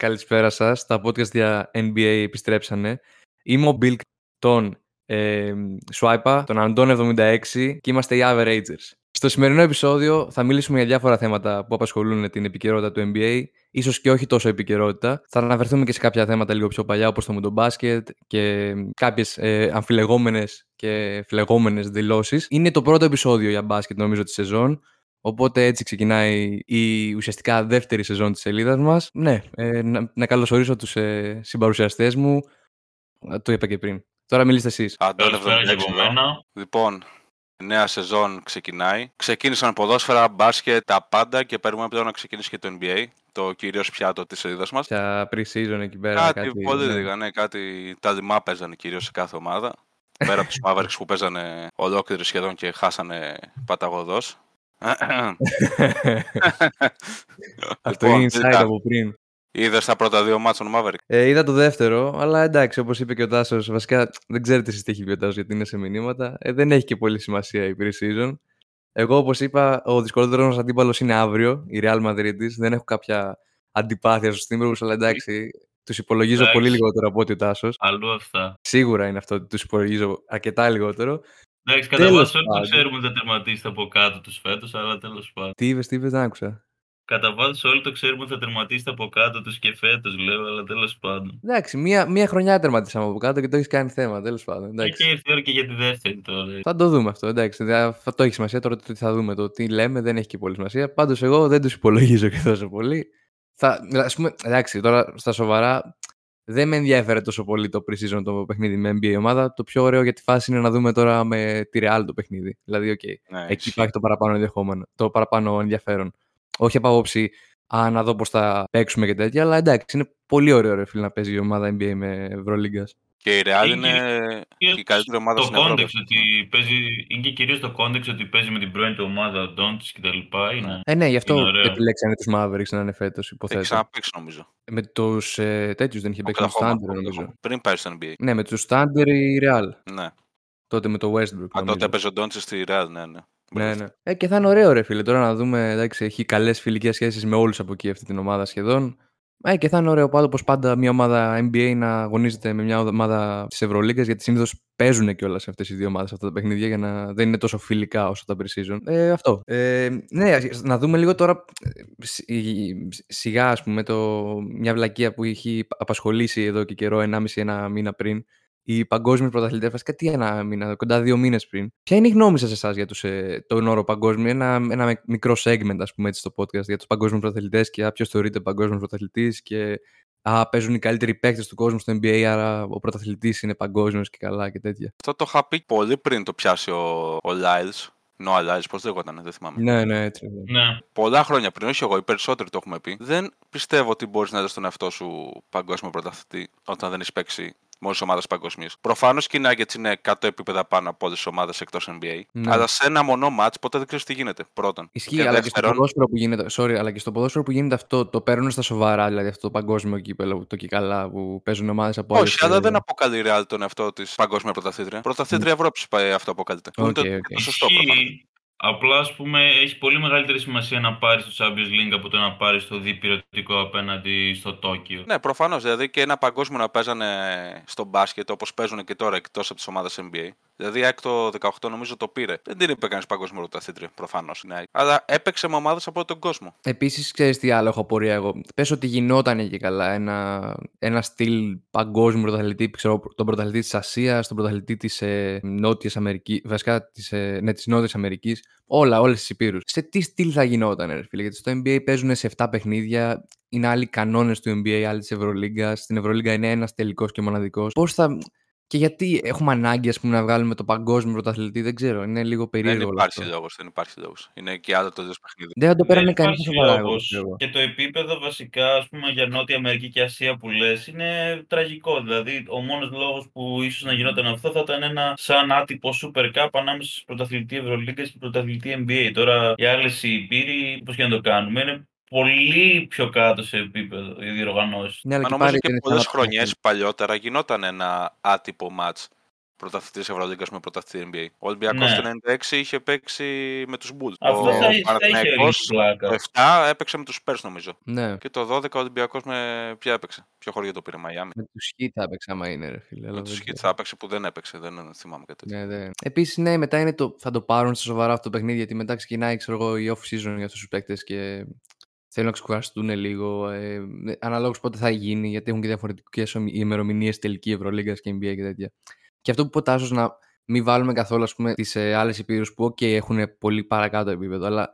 Καλησπέρα σας. Τα podcast για NBA επιστρέψανε. Είμαι ο Bill τον ε, Swipe, τον Αντών 76 και είμαστε οι Averagers. Στο σημερινό επεισόδιο θα μιλήσουμε για διάφορα θέματα που απασχολούν την επικαιρότητα του NBA, ίσως και όχι τόσο επικαιρότητα. Θα αναφερθούμε και σε κάποια θέματα λίγο πιο παλιά, όπως το με μπάσκετ και κάποιες ε, αμφιλεγόμενες και φλεγόμενες δηλώσεις. Είναι το πρώτο επεισόδιο για μπάσκετ νομίζω τη σεζόν, Οπότε έτσι ξεκινάει η ουσιαστικά δεύτερη σεζόν της σελίδας μας. Ναι, ε, να, να καλωσορίσω τους ε, συμπαρουσιαστές μου. Το είπα και πριν. Τώρα μιλήστε εσείς. Αντώνη Λοιπόν, νέα σεζόν ξεκινάει. Ξεκίνησαν ποδόσφαιρα, μπάσκετ, τα πάντα και περιμένουμε πλέον να ξεκινήσει και το NBA. Το κυρίως πιάτο της σελίδας μας. Για pre-season εκεί πέρα. Κάτι, κάτι πολύ ναι. λίγα, ναι, κάτι. Τα δημά παίζανε κυρίως σε κάθε ομάδα. Πέρα από τους Mavericks που παίζανε ολόκληρη σχεδόν και χάσανε παταγωδός. Αυτό είναι inside από πριν. Είδες τα πρώτα δύο μάτια του Maverick. Ε, είδα το δεύτερο, αλλά εντάξει, όπως είπε και ο Τάσος, βασικά δεν ξέρετε εσείς τι έχει πει ο Τάσος γιατί είναι σε μηνύματα. Ε, δεν έχει και πολύ σημασία η pre-season. Εγώ, όπως είπα, ο δυσκολότερος μας αντίπαλος είναι αύριο, η Real Madrid. Δεν έχω κάποια αντιπάθεια στους Timberwolves, αλλά εντάξει, τους υπολογίζω εντάξει. πολύ λιγότερο από ότι ο Τάσος. Αλλού αυτά. Σίγουρα είναι αυτό ότι τους υπολογίζω αρκετά λιγότερο. Εντάξει, κατά βάση όλοι το ξέρουμε ότι θα τερματίσετε από κάτω τους φέτος, αλλά τέλος πάντων. Τι είπες, τι είπες, δεν άκουσα. Κατά βάση όλοι το ξέρουμε ότι θα τερματίσετε από κάτω τους και φέτος, λέω, αλλά τέλος πάντων. Εντάξει, μία, μία χρονιά τερματίσαμε από κάτω και το έχεις κάνει θέμα, τέλος πάντων. Εντάξει. Και ήρθε ώρα και για τη δεύτερη τώρα. Θα το δούμε αυτό, εντάξει. Αυτό έχει σημασία τώρα το τι θα δούμε. Το τι λέμε δεν έχει και πολύ σημασία. Πάντως εγώ δεν τους υπολογίζω και τόσο πολύ. Θα, ας πούμε, εντάξει, τώρα στα σοβαρά δεν με ενδιαφέρει τόσο πολύ το pre-season το παιχνίδι με NBA ομάδα. Το πιο ωραίο για τη φάση είναι να δούμε τώρα με τη Real το παιχνίδι. Δηλαδή, okay, ναι, εκεί υπάρχει το παραπάνω ενδεχόμενο, το παραπάνω ενδιαφέρον. Όχι από άποψη α, να δω πώς θα παίξουμε και τέτοια, αλλά εντάξει, είναι πολύ ωραίο ρε, φίλε, να παίζει η ομάδα NBA με Ευρωλίγκας. Και η Real είναι η καλύτερη ομάδα στην Ευρώπη. Ότι παίζει, είναι και κυρίως το context ότι παίζει με την πρώην του ομάδα, ο Ντόντσιτς και τα λοιπά. Είναι, ε, ναι, γι' αυτό επιλέξανε τους Mavericks να είναι φέτος, υποθέτω. Έχει ξαναπαίξει νομίζω. Με τους ε, τέτοιους δεν είχε παίξει. Με τους νομίζω. Πριν πάει στο NBA. Ναι, με τους Thunder η Real. Ναι. Τότε με το Westbrook. Α, τότε έπαιζε ο Ντόντς στη Real, ναι, ναι. Ναι, ναι. Ε, και θα είναι ωραίο, ρε φίλε. Τώρα να δούμε, εντάξει, έχει καλές φιλικές σχέσεις με όλους από εκεί αυτή την ομάδα σχεδόν. Ε, και θα είναι ωραίο πάντω όπως πάντα μια ομάδα NBA να αγωνίζεται με μια ομάδα της Ευρωλίγκας γιατί συνήθως παίζουν και όλα σε αυτές οι δύο ομάδες αυτά τα παιχνίδια για να δεν είναι τόσο φιλικά όσο τα pre-season. Ε, αυτό. Ε, ναι, να δούμε λίγο τώρα ε, σιγά, ας πούμε, το, μια βλακεία που έχει απασχολήσει εδώ και καιρό, 1,5-1 μήνα πριν οι παγκόσμιοι πρωταθλητές, βασικά τι ένα μήνα, κοντά δύο μήνες πριν. Ποια είναι η γνώμη σας εσάς για τους, ε, τον όρο παγκόσμιο, ένα, ένα μικρό segment, ας πούμε, έτσι στο podcast για τους παγκόσμιους πρωταθλητές και ποιος θεωρείται παγκόσμιος πρωταθλητής και α, παίζουν οι καλύτεροι παίκτες του κόσμου στο NBA, άρα ο πρωταθλητής είναι παγκόσμιος και καλά και τέτοια. Αυτό το είχα πει πολύ πριν το πιάσει ο, ο Lyles. Νο Lyles, πώς λέγονταν, δεν θυμάμαι. Ναι, ναι, έτσι. Ναι. Πολλά χρόνια πριν, όχι εγώ, οι περισσότεροι το έχουμε πει. Δεν πιστεύω ότι μπορείς να δεις τον εαυτό σου παγκόσμιο πρωταθλητή όταν δεν έχεις παίξει μόλι ομάδες παγκοσμίως. Προφανώς και οι Nuggets είναι 100 επίπεδα πάνω από όλες τις ομάδες εκτός NBA. Ναι. Αλλά σε ένα μονό match ποτέ δεν ξέρεις τι γίνεται. Πρώτον. Ισχύει, και αλλά δεύτερον... και στο ποδόσφαιρο που γίνεται. Sorry, αλλά και στο ποδόσφαιρο που γίνεται αυτό, το παίρνουν στα σοβαρά, δηλαδή αυτό το παγκόσμιο κύπελο, το κικαλά που παίζουν ομάδες από όλες. Όχι, αλλά δεν αποκαλεί real τον εαυτό της παγκόσμια πρωταθλήτρια. Πρωταθλήτρια mm. Ευρώπη αυτό αποκαλείται. Okay, okay. Είναι το σωστό Απλά, ας πούμε, έχει πολύ μεγαλύτερη σημασία να πάρεις το Champions League από το να πάρεις το διπυρωτικό απέναντι στο Τόκιο. Ναι, προφανώς. Δηλαδή και ένα παγκόσμιο να παίζανε στο μπάσκετ όπως παίζουν και τώρα εκτός από τις ομάδες NBA. Δηλαδή, ΑΕΚ το 18 νομίζω το πήρε. Δεν την είπε κανείς παγκόσμιο πρωταθλήτριο, προφανώς. Ναι. Αλλά έπαιξε με ομάδες από τον κόσμο. Επίσης, ξέρεις τι άλλο έχω απορία εγώ. Πες ότι γινόταν και καλά ένα, ένα στυλ παγκόσμιο πρωταθλητή, ξέρω, τον πρωταθλητή της Ασίας, τον πρωταθλητή της ε, Νότιας Αμερικής, βασικά της ε, ναι, Νότιας Αμερικής, όλα, όλες τις υπήρους. Σε τι στυλ θα γινόταν, ρε φίλε, γιατί στο NBA παίζουν σε 7 παιχνίδια, είναι άλλοι κανόνες του NBA, άλλοι της Ευρωλίγκας. Στην Ευρωλίγκα είναι ένας τελικός και μοναδικός. Πώς θα. Και γιατί έχουμε ανάγκη ας πούμε, να βγάλουμε το παγκόσμιο πρωταθλητή, δεν ξέρω. Είναι λίγο περίεργο. Δεν υπάρχει λόγος. Δεν υπάρχει λόγος. Είναι και άλλο το δύο παιχνίδι. Δεν θα το πέρανε κανείς σοβαρά. Και το επίπεδο βασικά ας πούμε, για Νότια Αμερική και Ασία που λες είναι τραγικό. Δηλαδή, ο μόνος λόγος που ίσως να γινόταν αυτό θα ήταν ένα σαν άτυπο Super Cup ανάμεσα στου πρωταθλητή Ευρωλίγκας και πρωταθλητή NBA. Τώρα οι άλλες υπήροι, πώς και να το κάνουμε, είναι πολύ πιο κάτω σε επίπεδο οι διοργανώσεις. Ναι, αλλά νομίζω και πολλές χρονιές παλιότερα γινόταν ένα άτυπο match πρωταθλητής Ευρωλίγκα με πρωταθλητής NBA. Ο Ολυμπιακός Ναι. το 96 είχε παίξει με τους Bulls. Αυτό ο θα, θα είχε Παναθηναϊκός ρίξει πλάκα. το 7 έπαιξε με τους Spurs νομίζω. Ναι. Και το 12 ο Ολυμπιακός με ποια έπαιξε. Ποιο χωριό το πήρε, Μαϊάμι. Με τους Heat θα έπαιξε άμα είναι, ρε φίλε. αλλά Με τους δεν Heat ξέρω. θα έπαιξε που δεν έπαιξε. Δεν θυμάμαι κάτι τέτοιο. Ναι, ναι. Επίσης, ναι, μετά είναι το, θα το πάρουν στα σοβαρά αυτό το παιχνίδι γιατί μετά ξεκινάει ξέρω εγώ, η off-season για αυτούς τους παίκτες και θέλουν να ξεκουραστούν λίγο. Ε, Αναλόγως πότε θα γίνει, γιατί έχουν και διαφορετικές ημερομηνίες τελική Ευρωλίγκας και NBA και τέτοια. Και αυτό που είπε ο Τάσος, να μην βάλουμε καθόλου τις ε, άλλες υπήρους που, OK, έχουν πολύ παρακάτω επίπεδο, αλλά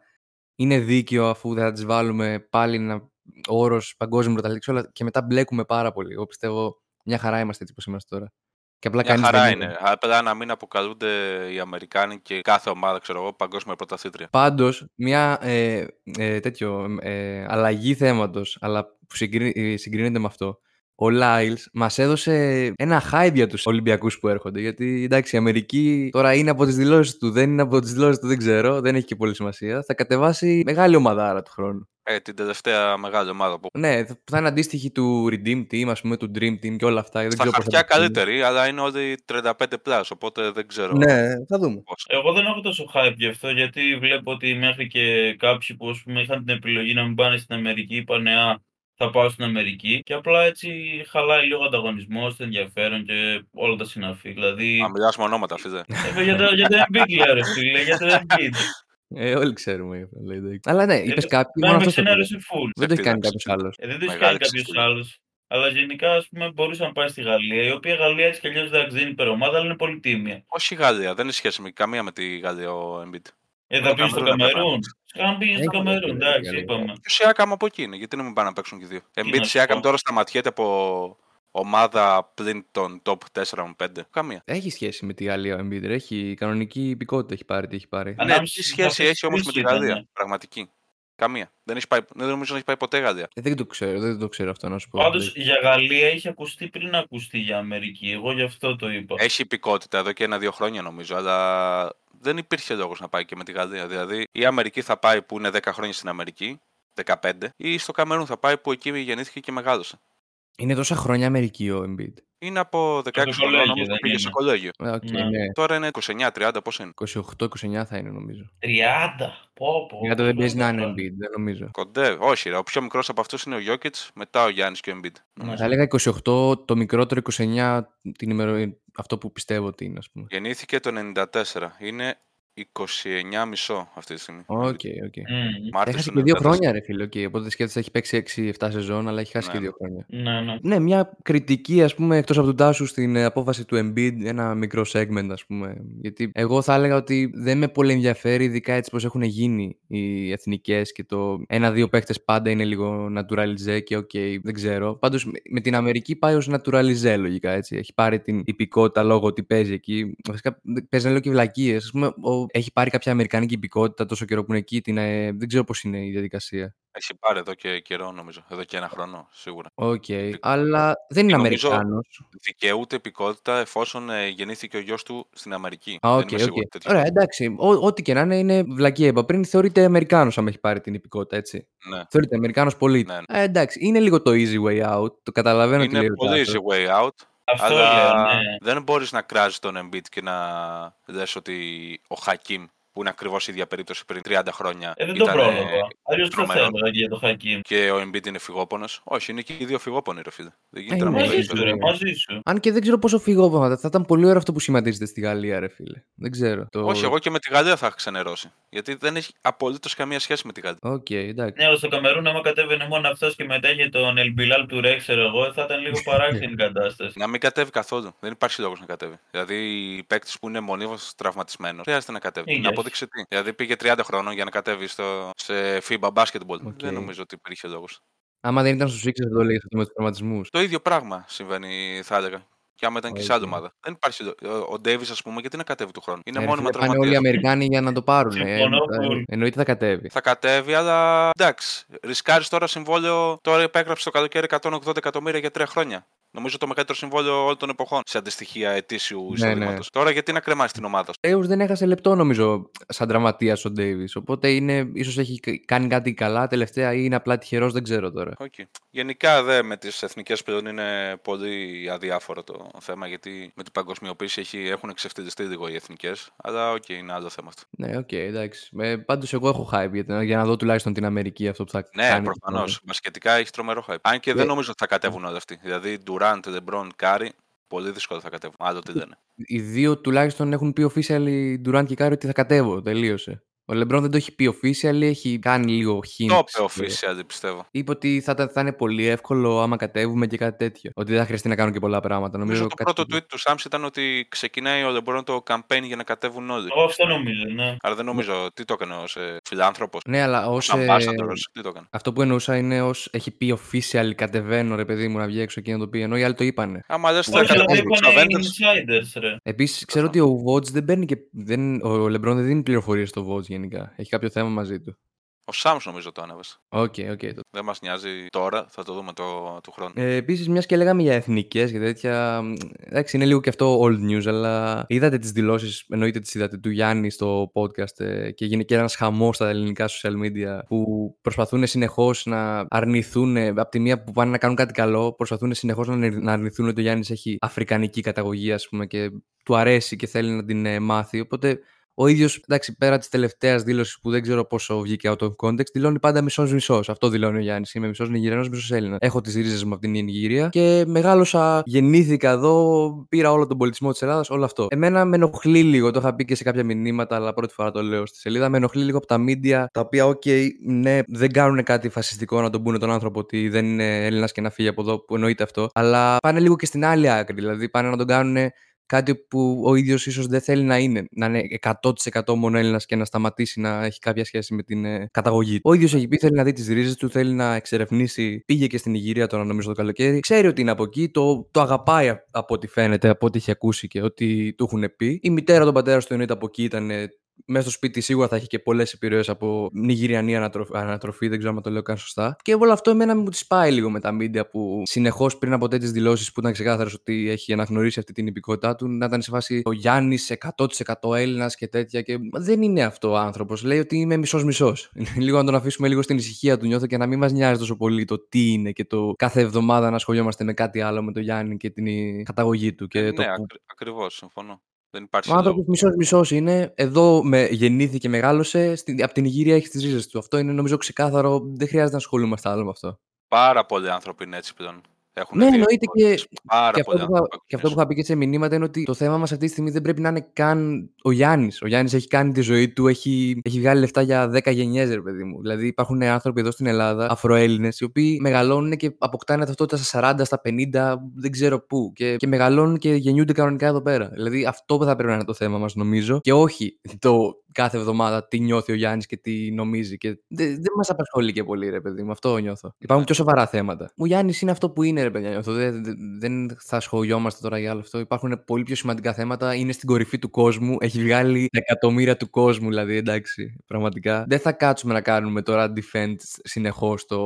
είναι δίκαιο αφού θα τις βάλουμε πάλι ένα όρος παγκόσμιο πρωταθλητή όλα και μετά μπλέκουμε πάρα πολύ. Εγώ πιστεύω μια χαρά είμαστε έτσι όπως είμαστε τώρα. Και απλά Μια κανείς χαρά δεν είναι. Απλά να μην αποκαλούνται οι Αμερικάνοι και κάθε ομάδα, ξέρω εγώ, παγκόσμια πρωταθλήτρια. Πάντως, μια ε, ε, τέτοιο, ε, αλλαγή θέματος, αλλά που συγκρι- ε, συγκρίνεται με αυτό. Ο Λάιλς μας έδωσε ένα hype για τους Ολυμπιακούς που έρχονται. Γιατί εντάξει, η Αμερική τώρα είναι από τις δηλώσεις του, δεν είναι από τις δηλώσεις του, δεν ξέρω, δεν έχει και πολύ σημασία. Θα κατεβάσει μεγάλη ομαδάρα του χρόνου. Ε, την τελευταία μεγάλη ομάδα που. Ναι, θα θα είναι αντίστοιχη του Redeem Team, ας πούμε, του Dream Team και όλα αυτά. Δεν Στα ξέρω πώς θα χαρτιά το κάνουν. καλύτερη, αλλά είναι όλοι 35 plus, οπότε δεν ξέρω. Ναι, θα δούμε. πώς. Εγώ δεν έχω τόσο hype γι' αυτό, γιατί βλέπω ότι μέχρι και κάποιοι που ας πούμε, είχαν την επιλογή να μην πάνε στην Αμερική είπαν Α, θα πάω στην Αμερική. Και απλά έτσι χαλάει λίγο ανταγωνισμός, ενδιαφέρον και όλα τα συναφή. Δηλαδή. Να μιλάς με ονόματα, φίλε. ε, για, το, για το Embiid λέω, ρε φίλε, για το Embiid. Ε, όλοι ξέρουμε. λέει, εντάξει. Αλλά ναι, είπες Ε, κάποιοι. να Μόνο με αυτό ξενέρωσε full. Δεν το έχει κάνει Ξεφύλαξε. κάποιο άλλος. Ε, δεν το έχει Μεγάλη κάνει κάποιος ξεφύλαξη. άλλος. Αλλά γενικά, ας πούμε, μπορούσε να πάει στη Γαλλία, η οποία Γαλλία έτσι κι αλλιώς δεν δεν είναι υπερομάδα, αλλά είναι πολύ τίμια. Όχι η Γαλλία, δεν έχει σχέση με καμία με τη Γαλλία ο Embiid. Ε, Το θα πήγες στο Καμερούν έπρεπε να Καμερούν. Αν πήγε στο Έχει Καμερούν, δίκιο, εντάξει, Γαλλία. είπαμε. Και ο Σιάκαμ από εκεί είναι, γιατί να μην πάνε να παίξουν και οι δύο. να Embiid σου Σιάκαμ πω. τώρα σταματιέται από ομάδα πλην των top 4-5. Καμία. Έχει σχέση με τη Γαλλία ο Embiid. ρε. Έχει κανονική υπηκότητα έχει πάρει. Τι έχει πάρει. Αν- Ναι, Ανάμεσα τι στις σχέση έχει όμως με τη ήταν, Γαλλία. ναι. Πραγματική. Καμία. Δεν, έχει πάει, δεν νομίζω να έχει πάει ποτέ η Γαλλία. Ε, δεν το ξέρω, δεν το ξέρω αυτό να σου πω. Πάντως Δηλαδή, για Γαλλία είχε ακουστεί πριν ακουστεί για Αμερική. Εγώ γι' αυτό το είπα. Έχει υπηκότητα εδώ και ένα-δύο χρόνια νομίζω, αλλά δεν υπήρχε λόγος να πάει και με τη Γαλλία. Δηλαδή η Αμερική θα πάει που είναι 10 χρόνια στην Αμερική, 15, ή στο Καμερούν θα πάει που εκεί γεννήθηκε και μεγάλωσε. Είναι τόσα χρόνια Αμερική ο Embiid. Είναι από 16 το χρόνια κολέγιο, όμως δεν πήγε σε είναι. κολέγιο. Ε, οκ, Ναι. ναι. Τώρα είναι 29-30, πώς είναι; 28-29 θα είναι νομίζω. 30. Πω, πω. Γιατί δεν παίζει να είναι πω. Embiid, δεν νομίζω. Κοντέ, όχι, ρε. Ο πιο μικρός από αυτούς είναι ο Γιόκιτς, μετά ο Γιάννης και ο Embiid. Ναι. Θα έλεγα 28, το μικρότερο 29 την ημερο... αυτό που πιστεύω ότι είναι, ας πούμε. Γεννήθηκε το 94. Είναι 29,5 αυτή τη στιγμή. Οκ, οκ. Μμμ. Μάρτιος Έχασε του και δύο 94. χρόνια, ρε φίλε. Okay. Οπότε σκέφτεσαι έχει παίξει 6-7 σεζόν, αλλά έχει χάσει Ναι, και ναι. δύο χρόνια. Ναι, ναι. Ναι, μια κριτική, ας πούμε, εκτός από του Τάσου στην ε, απόφαση του Embiid, ένα μικρό segment, ας πούμε. Γιατί εγώ θα έλεγα ότι δεν με πολύ ενδιαφέρει, ειδικά έτσι πως έχουν γίνει οι εθνικές και το ένα-δύο παίχτες πάντα είναι λίγο naturalize και οκ, δεν ξέρω. Πάντως με- με την Αμερική πάει ως naturalized λογικά, έτσι. Έχει πάρει την υπηκότητα λόγω ότι παίζει εκεί. Βασικά παίζουν λίγο και βλακίες. Ας πούμε, ο- έχει πάρει κάποια αμερικανική υπηκότητα τόσο καιρό που είναι εκεί, την, ε, δεν ξέρω πώς είναι η διαδικασία. Έχει πάρει εδώ και καιρό, νομίζω. Εδώ και ένα χρόνο, σίγουρα. Οκ, αλλά δεν είναι νομίζω- Αμερικάνος. Δικαιούται υπηκότητα εφόσον ε, γεννήθηκε ο γιος του στην Αμερική. Α, Δεν οκ, είμαι οκ. σίγουρη τέτοιο. Ωραία, εντάξει. Ό, ό,τι και να είναι, είναι βλακία. Είπα πριν θεωρείται Αμερικάνος άμα έχει πάρει την υπηκότητα, έτσι. Ναι. Θεωρείται Αμερικάνος πολίτης. Ναι, Ε, εντάξει, είναι λίγο το easy way out. Το καταλαβαίνω τι λέει Είναι ο πολύ Τάσος. easy way out. Αυτό αλλά λέω, ναι. δεν μπορείς να κράζεις τον Embiid και να λες ότι ο Χακίμ που είναι ακριβώς η ίδια περίπτωση πριν 30 χρόνια Ε, δεν το ήταν, ε, πρόλαβα. Αλλιώς δεν θα τρομερό. έλεγα για το Χακίμ. και ο Embiid είναι φυγόπονος. Όχι, είναι και οι δύο φυγόπονοι ρε φίλε. Δεν γίνεται Ε, να ναι, μην Μαζί παίζεις. σου, ρε, μαζί σου. Αν και δεν ξέρω πόσο φυγόπωνα. Θα ήταν πολύ ωραίο αυτό που σχηματίζεται στη Γαλλία, ρε φίλε. Δεν ξέρω. Το... Όχι, εγώ και με τη Γαλλία θα είχα ξενερώσει. Γιατί δεν έχει απολύτως καμία σχέση με τη Γαλλία. Οκ, εντάξει. Ναι, αλλά στο Καμερούν, άμα κατέβαινε μόνο αυτός και μετά είχε τον Ελμπιλάλ του Ρέξ, ξέρω εγώ, θα ήταν λίγο παράξενη η κατάσταση. Να μην κατέβει καθόλου. Δεν υπάρχει λόγος να κατέβει. Δηλαδή, οι παίκτες που είναι μονίμως τραυματισμένος χρειάζεται να κατέβει. Ήγες. Να αποδείξει τι. Δηλαδή, πήγε 30 χρόνων για να κατέβει στο, σε FIBA basketball. Οκ. Δεν νομίζω ότι υπήρχε λόγος. Άμα δεν ήταν στους Sixers, δεν το λέει αυτό με τους τραυματισμούς. Το ίδιο πράγμα συμβαίνει, θα έλεγα. Και άμα ήταν και σε άλλη Οκ. ομάδα. Δεν υπάρχει. λόγο. Ο- Ο Ντέιβις, ας πούμε, γιατί να κατέβει του χρόνου; Είναι Ε, ρε μόνιμα φίλε, πάνε όλοι οι τραυματία. Αμερικάνοι για να το πάρουν. Ε, Συμφωνώ ε, full. εννοείται θα κατέβει. Θα κατέβει, αλλά εντάξει. Ρισκάρεις τώρα συμβόλαιο. Τώρα υπέγραψε το καλοκαίρι 180 εκατομμύρια για τρία χρόνια. Νομίζω το μεγαλύτερο συμβόλαιο όλων των εποχών σε αντιστοιχία ετήσιου Ναι, εισοδήματος. ναι. Τώρα γιατί να κρεμάσει την ομάδα σου; Εγώ δεν έχασε λεπτό νομίζω σαν τραυματίας ο Ντέιβις. Οπότε είναι, ίσως έχει κάνει κάτι καλά τελευταία ή είναι απλά τυχερός, δεν ξέρω τώρα. Okay. Γενικά δε με τις εθνικές πλέον είναι πολύ αδιάφορο το θέμα γιατί με την παγκοσμιοποίηση έχει, έχουν εξευτελιστεί λίγο οι εθνικές. Αλλά οκ, okay, είναι άλλο θέμα αυτό. Ναι, οκ, okay, εντάξει. Ε, Πάντως εγώ έχω hype για, για, να δω τουλάχιστον την Αμερική αυτό που θα ναι, κάνει. Ναι, προφανώς. Μπασκετικά έχει τρομερό hype. Αν και Ε, δεν νομίζω ότι θα κατέβουν όλοι αυτοί. Δηλαδή, Durant, LeBron, Curry, πολύ δύσκολο θα κατέβουν. Άλλο τι λένε. Οι δύο τουλάχιστον έχουν πει official οι Durant και Curry ότι θα κατέβω. Τελείωσε. Ο Λεμπρόν δεν το έχει πει official, έχει κάνει λίγο hint. Το είπε official, πιστεύω. Είπε ότι θα, θα είναι πολύ εύκολο άμα κατέβουμε και κάτι τέτοιο. Ότι δεν θα χρειαστεί να κάνουν και πολλά πράγματα. Νομίζω, νομίζω το πρώτο tweet του Σάμς ήταν ότι ξεκινάει ο Λεμπρόν το campaign για να κατέβουν όλοι. Εγώ αυτό νομίζω, ναι. Άρα δεν νομίζω. Τι το έκανε ως ε, φιλάνθρωπος. Ναι, αλλά ως. τι το έκανε. Αυτό που εννοούσα είναι ως έχει πει official κατεβαίνω ρε παιδί μου να βγει έξω και να το πει. Ενώ οι άλλοι το είπανε. Άμα λες θα κατέβουν τους insiders, ρε; Επίσης ξέρω ότι ο Woj δεν παίρνει και. Δεν, ο Λεμπρόν δεν δίνει πληροφορίες στο Woj γενικά. Έχει κάποιο θέμα μαζί του. Ο Shams νομίζω το ανέβασε. Οκ, okay, οκ. Okay, το... Δεν μας νοιάζει τώρα, θα το δούμε το, του χρόνου. Ε, Επίσης, μιας και λέγαμε για εθνικές και τέτοια. Εντάξει, είναι λίγο και αυτό old news, αλλά είδατε τις δηλώσεις, εννοείται τις είδατε, του Γιάννη στο podcast ε, και γίνεται και ένας χαμός στα ελληνικά social media που προσπαθούν συνεχώς να αρνηθούν, από τη μία που πάνε να κάνουν κάτι καλό, προσπαθούν συνεχώς να αρνηθούν ότι ο Γιάννης έχει αφρικανική καταγωγή, ας πούμε, και του αρέσει και θέλει να την ε, μάθει. Οπότε ο ίδιος, εντάξει, πέρα της τελευταίας δήλωσης που δεν ξέρω πόσο βγήκε out of context, δηλώνει πάντα μισό-μισό. Αυτό δηλώνει ο Γιάννης. Είμαι μισός Νιγηριανός, μισός Έλληνας. Έχω τις ρίζες μου από την Νιγηρία και μεγάλωσα, γεννήθηκα εδώ, πήρα όλο τον πολιτισμό της Ελλάδας, όλο αυτό. Εμένα με ενοχλεί λίγο, το είχα πει και σε κάποια μηνύματα, αλλά πρώτη φορά το λέω στη σελίδα. Με ενοχλεί λίγο από τα μίντια, τα οποία, οκ, okay, ναι, δεν κάνουν κάτι φασιστικό να τον πούνε τον άνθρωπο ότι δεν είναι Έλληνας και να φύγει από εδώ, που εννοείται αυτό. Αλλά πάνε λίγο και στην άλλη άκρη. Δηλαδή πάνε να τον κάνουν κάτι που ο ίδιος ίσως δεν θέλει να είναι. Να είναι 100% μόνο Έλληνας και να σταματήσει να έχει κάποια σχέση με την ε, καταγωγή του. Ο ίδιος έχει πει θέλει να δει τις ρίζες του, θέλει να εξερευνήσει. Πήγε και στην Ιγυρία τώρα, νομίζω το καλοκαίρι. Ξέρει ότι είναι από εκεί, το, το αγαπάει από ό,τι φαίνεται, από ό,τι έχει ακούσει και ό,τι του έχουν πει. Η μητέρα των πατέρα του εννοείται από εκεί ήταν μέσα στο σπίτι σίγουρα θα έχει και πολλές επιρροές από νιγηριανή ανατροφή, ανατροφή, δεν ξέρω αν το λέω καν σωστά. Και όλο αυτό εμένα μου τη πάει λίγο με τα μίντια που συνεχώς πριν από τέτοιες δηλώσεις που ήταν ξεκάθαρο ότι έχει αναγνωρίσει αυτή την υπηκότητά του, να ήταν σε φάση ο Γιάννης 100% Έλληνας και τέτοια. Και δεν είναι αυτό ο άνθρωπος. Λέει ότι είμαι μισό-μισό. λίγο να τον αφήσουμε λίγο στην ησυχία του, νιώθω και να μην μας νοιάζει τόσο πολύ το τι είναι και το κάθε εβδομάδα να ασχολιόμαστε με κάτι άλλο με τον Γιάννη και την καταγωγή του. Και ναι, το... ακριβώς, συμφωνώ. Δεν υπάρχει ο άνθρωπος μισό-μισό είναι. Εδώ με γεννήθηκε, μεγάλωσε. Στην, από την Ιγυρία έχει τις ρίζες του. Αυτό είναι νομίζω ξεκάθαρο. Δεν χρειάζεται να ασχολούμαστε άλλο με αυτό. Πάρα πολλοί άνθρωποι είναι έτσι πλέον. Έχουν ναι, εννοείται και, και, αυτό που, είχα, και αυτό που είχα πει και σε μηνύματα είναι ότι το θέμα μας αυτή τη στιγμή δεν πρέπει να είναι καν ο Γιάννης. Ο Γιάννης έχει κάνει τη ζωή του, έχει, έχει βγάλει λεφτά για 10 γενιές, ρε παιδί μου. Δηλαδή υπάρχουν άνθρωποι εδώ στην Ελλάδα, Αφροέλληνες, οι οποίοι μεγαλώνουν και αποκτάνε ταυτότητα στα 40, στα 50, δεν ξέρω πού. Και, και μεγαλώνουν και γεννιούνται κανονικά εδώ πέρα. Δηλαδή αυτό θα πρέπει να είναι το θέμα μας, νομίζω. Και όχι το κάθε εβδομάδα τι νιώθει ο Γιάννης και τι νομίζει. Και δεν, δεν μας απασχολεί και πολύ, ρε παιδί μου. Αυτό νιώθω. Υπάρχουν πιο σοβαρά θέματα. Ο Γιάννης είναι αυτό που είναι, ρε παιδιά. Νιώθω. Δεν, δεν θα σχολιόμαστε τώρα για άλλο αυτό. Υπάρχουν πολύ πιο σημαντικά θέματα. Είναι στην κορυφή του κόσμου. Έχει βγάλει τα εκατομμύρια του κόσμου, δηλαδή. Εντάξει, πραγματικά. Δεν θα κάτσουμε να κάνουμε τώρα defend συνεχώς το.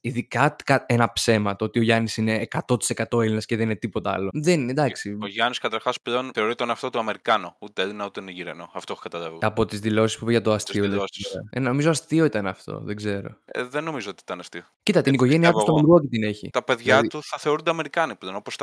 Ειδικά ένα ψέμα, το ότι ο Γιάννης είναι 100% Έλληνας και δεν είναι τίποτα άλλο. Δεν είναι, εντάξει. Ο Γιάννης καταρχάς πλέον θεωρεί τον αυτό του Αμερικάνο. Ούτε Έλληνα ούτε Νιγηρενό. Αυτό έχω καταλάβει. Από τις δηλώσεις που είπε για το αστείο. Ε, νομίζω αστείο ήταν αυτό. Δεν ξέρω. Ε, δεν νομίζω ότι ήταν αστείο. Κοίτα, την οικογένειά του στο Μιλγόκι την έχει. Τα παιδιά δηλαδή... του θα θεωρούνται Αμερικάνοι πλέον. Όπως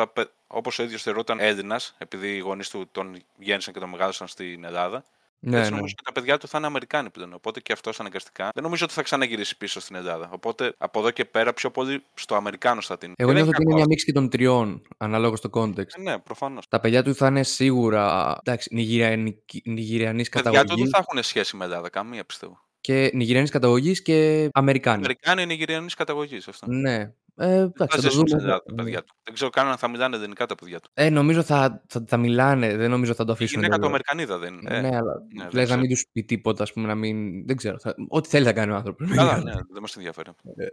όπως ο ίδιος θεωρούταν Έλληνας, επειδή οι γονείς του τον γέννησαν και τον μεγάλωσαν στην Ελλάδα. Ναι, Έτσι, ναι. νομίζω και τα παιδιά του θα είναι Αμερικάνοι πλέον. Οπότε και αυτός αναγκαστικά δεν νομίζω ότι θα ξαναγυρίσει πίσω στην Ελλάδα. Οπότε από εδώ και πέρα πιο πολύ στο Αμερικάνο θα την. Εγώ νιώθω ότι είναι μια μίξη και των τριών, αναλόγως στο context. Ε, ναι, προφανώς. Τα παιδιά του θα είναι σίγουρα νιγηριανή καταγωγή. Τα παιδιά του δεν θα έχουν σχέση με Ελλάδα, καμία πιστεύω. Και νιγηριανής καταγωγής και Αμερικάνοι. Αμερικάνοι νιγηριανής καταγωγής. Ναι. Ε, εντάξει, θα δούμε. Ελλάδα, τα παιδιά του. Δεν ξέρω καν αν θα μιλάνε ελληνικά τα παιδιά του. Ε, νομίζω θα, θα, θα μιλάνε, δεν νομίζω θα το αφήσουν. Είναι το Αμερικανίδα, δεν είναι. Ναι, αλλά ναι, λέει να μην τους πει τίποτα, ας πούμε, να μην. Δεν ξέρω. Θα... Ό,τι θέλει θα κάνει ο άνθρωπος. Καλά, ναι, δεν μας ενδιαφέρει. Ε,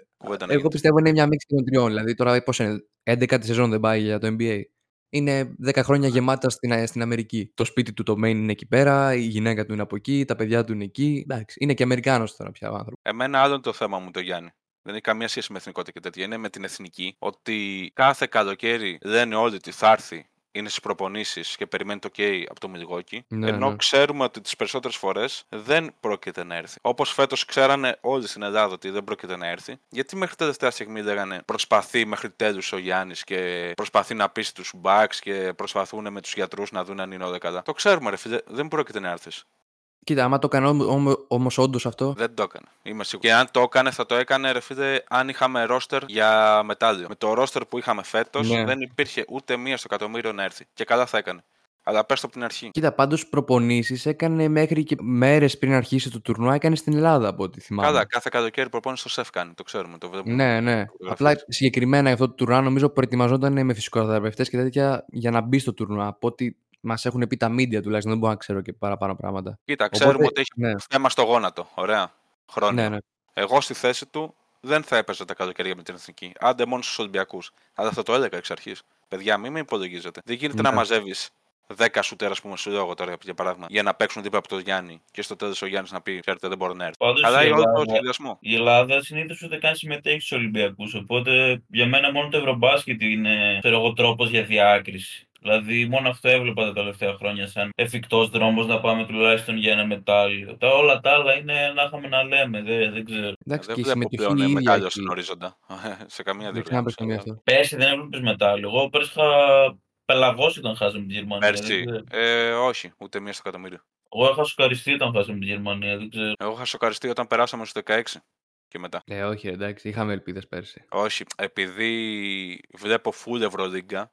εγώ πιστεύω είναι μια μίξη των τριών. Δηλαδή τώρα πώς είναι, 11 τη σεζόν δεν πάει για το NBA. Είναι 10 χρόνια γεμάτα στην, στην Αμερική. Το σπίτι του το main είναι εκεί πέρα, η γυναίκα του είναι από εκεί, τα παιδιά του είναι εκεί. Εντάξει, είναι και Αμερικάνος τώρα πια ο άνθρωπος. Εμένα άλλο είναι το θέμα μου το Γιάννη. Δεν έχει καμία σχέση με εθνικότητα και τέτοια. Είναι με την εθνική ότι κάθε καλοκαίρι λένε όλοι ότι θα έρθει είναι στις προπονήσεις και περιμένει το OK από το Μιλγόκι. Ναι, ενώ ναι. ξέρουμε ότι τις περισσότερες φορές δεν πρόκειται να έρθει. Όπως φέτος ξέρανε όλοι στην Ελλάδα ότι δεν πρόκειται να έρθει. Γιατί μέχρι τελευταία στιγμή λέγανε προσπαθεί μέχρι τέλους ο Γιάννης και προσπαθεί να πείσει τους μπακς και προσπαθούν με τους γιατρούς να δουν αν είναι όλα καλά. Το ξέρουμε, ρε φίλε, δεν πρόκειται να έρθεις. Κοίτα, άμα το έκανε όμως όντως αυτό. Δεν το έκανε. Είμαι σίγουρος. Και αν το έκανε, θα το έκανε, ρε φίλε, αν είχαμε ρόστερ για μετάλλιο. Με το ρόστερ που είχαμε φέτος, Ναι. δεν υπήρχε ούτε μία στο εκατομμύριο να έρθει. Και καλά θα έκανε. Αλλά πες το από την αρχή. Κοίτα, πάντως προπονήσεις έκανε μέχρι και μέρες πριν αρχίσει το τουρνουά, έκανε στην Ελλάδα από ό,τι θυμάμαι. Καλά, κάθε καλοκαίρι προπόνηση στο σεφ κάνει. Το ξέρουμε. Το βλέπουμε. Ναι, ναι. Απλά συγκεκριμένα για αυτό το τουρνουά νομίζω προετοιμαζόταν με φυσικοθεραπευτές και τέτοια για να μπει στο τουρνουά. Από ό,τι μας έχουν πει τα media τουλάχιστον, δεν μπορώ να ξέρω και παραπάνω πράγματα. Κοίτα, Οπότε, ξέρουμε ότι έχει ναι. θέμα στο γόνατο. Ωραία. Χρόνια. Ναι, ναι. Εγώ στη θέση του δεν θα έπαιζα τα καλοκαίρια με την εθνική. Άντε μόνος στους Ολυμπιακούς. Αλλά αυτό το έλεγα εξ αρχής. Παιδιά, μην με υπολογίζετε. Δεν γίνεται Ναι. να μαζεύεις 10 σουτέρ, ας πούμε, σου λέω εγώ τώρα για παράδειγμα, για να παίξουν δίπλα από τον Γιάννη και στο τέλος ο Γιάννης να πει: Ξέρετε, δεν μπορώ να έρθω. Πάντως Αλλά η για όλο το Ελλάδα- σχεδιασμό. Η Ελλάδα συνήθως ούτε καν συμμετέχει στους Ολυμπιακούς. Οπότε για μένα μόνο το Ευρωμπάσκετ είναι ξέρω εγώ, τρόπος για διάκριση. Δηλαδή, μόνο αυτό έβλεπα τα τελευταία χρόνια σαν εφικτός δρόμος να πάμε τουλάχιστον για ένα μετάλλιο. Τα όλα τα άλλα είναι να είχαμε να λέμε, δεν, δεν ξέρω. Εντάξει, δεν και η βλέπω συμμετοχή πλέον η ίδια μετάλλιο εκεί. στην ορίζοντα. σε καμία Δεν ξανά διοργάνωση. καμία αυτό. Πέρσι δεν έβλεπες μετάλλιο. Εγώ πέρσι είχα πελαγώσει όταν χάσαμε τη Γερμανία. δεν Πέρσι. ξέρω. Ε, όχι, ούτε μία στο εκατομμύριο. Εγώ είχα σοκαριστεί όταν χάσαμε τη Γερμανία. Δεν ξέρω. Εγώ είχα σοκαριστεί όταν περάσαμε στους 16 και μετά. Ε, όχι, εντάξει, είχαμε ελπίδες πέρσι. Όχι, επειδή βλέπω full Ευρωλίγκα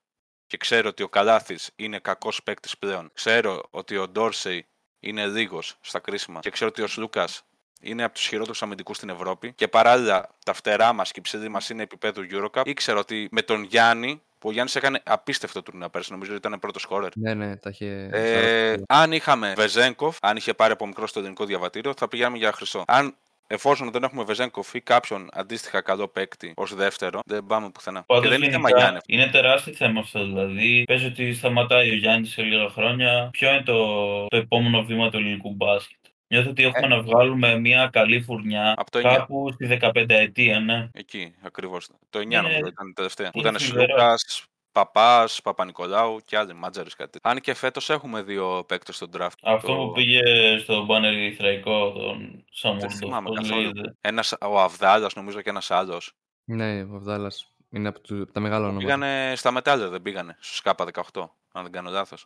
και ξέρω ότι ο Καλάθης είναι κακός παίκτης πλέον. Ξέρω ότι ο Ντόρσεϊ είναι λίγος στα κρίσιμα και ξέρω ότι ο Σλούκας είναι από τους χειρότερους αμυντικούς στην Ευρώπη και παράλληλα τα φτερά μας και η ψηλή μας είναι επίπεδου Eurocup. Ήξερα ότι με τον Γιάννη, που ο Γιάννης έκανε απίστευτο τουρνουά πέρσι, νομίζω ότι ήταν πρώτος σκόρερ. Ναι, ναι, τα είχε. Ε, αν είχαμε Βεζέγκοφ, αν είχε πάρει από μικρό στο ελληνικό διαβατήριο, θα πηγαίναμε για χρυσό. Αν εφόσον δεν έχουμε Βεζέγκοφ ή κάποιον αντίστοιχα καλό παίκτη ως δεύτερο, δεν πάμε πουθενά. Πάντως, και δεν είναι γενικά, θέμα Γιάννη. Είναι τεράστιο θέμα αυτό. Δηλαδή, πες ότι σταματάει ο Γιάννης σε λίγα χρόνια. Ποιο είναι το, το επόμενο βήμα του ελληνικού μπάσκετ; Νιώθω ότι έχουμε να βγάλουμε μια καλή φουρνιά Ε. Από το 9. κάπου στη 15 ετία, ναι. Εκεί ακριβώς. Το 9 Είναι- νομίζω ήταν η τελευταία. Που είναι ήταν θλιβερό. Σλούκας, Παπάς, Παπα-Νικολάου και άλλοι μάτζερε κάτι. τέτοιο. Αν και φέτος έχουμε δύο παίκτες στον draft. Αυτό Το- που πήγε στο μπάνερ Ιθραϊκό, τον Σαμούρντο. θυμάμαι πώς καθόλου. λέγεται. Ένας, ο Αβδάλας νομίζω και ένας άλλος. Ναι, ο Βδάλλα είναι από, του- από τα μεγάλα ονόματα. Πήγανε στα μετάλλια, δεν πήγανε. Στου K18, αν δεν κάνω λάθος.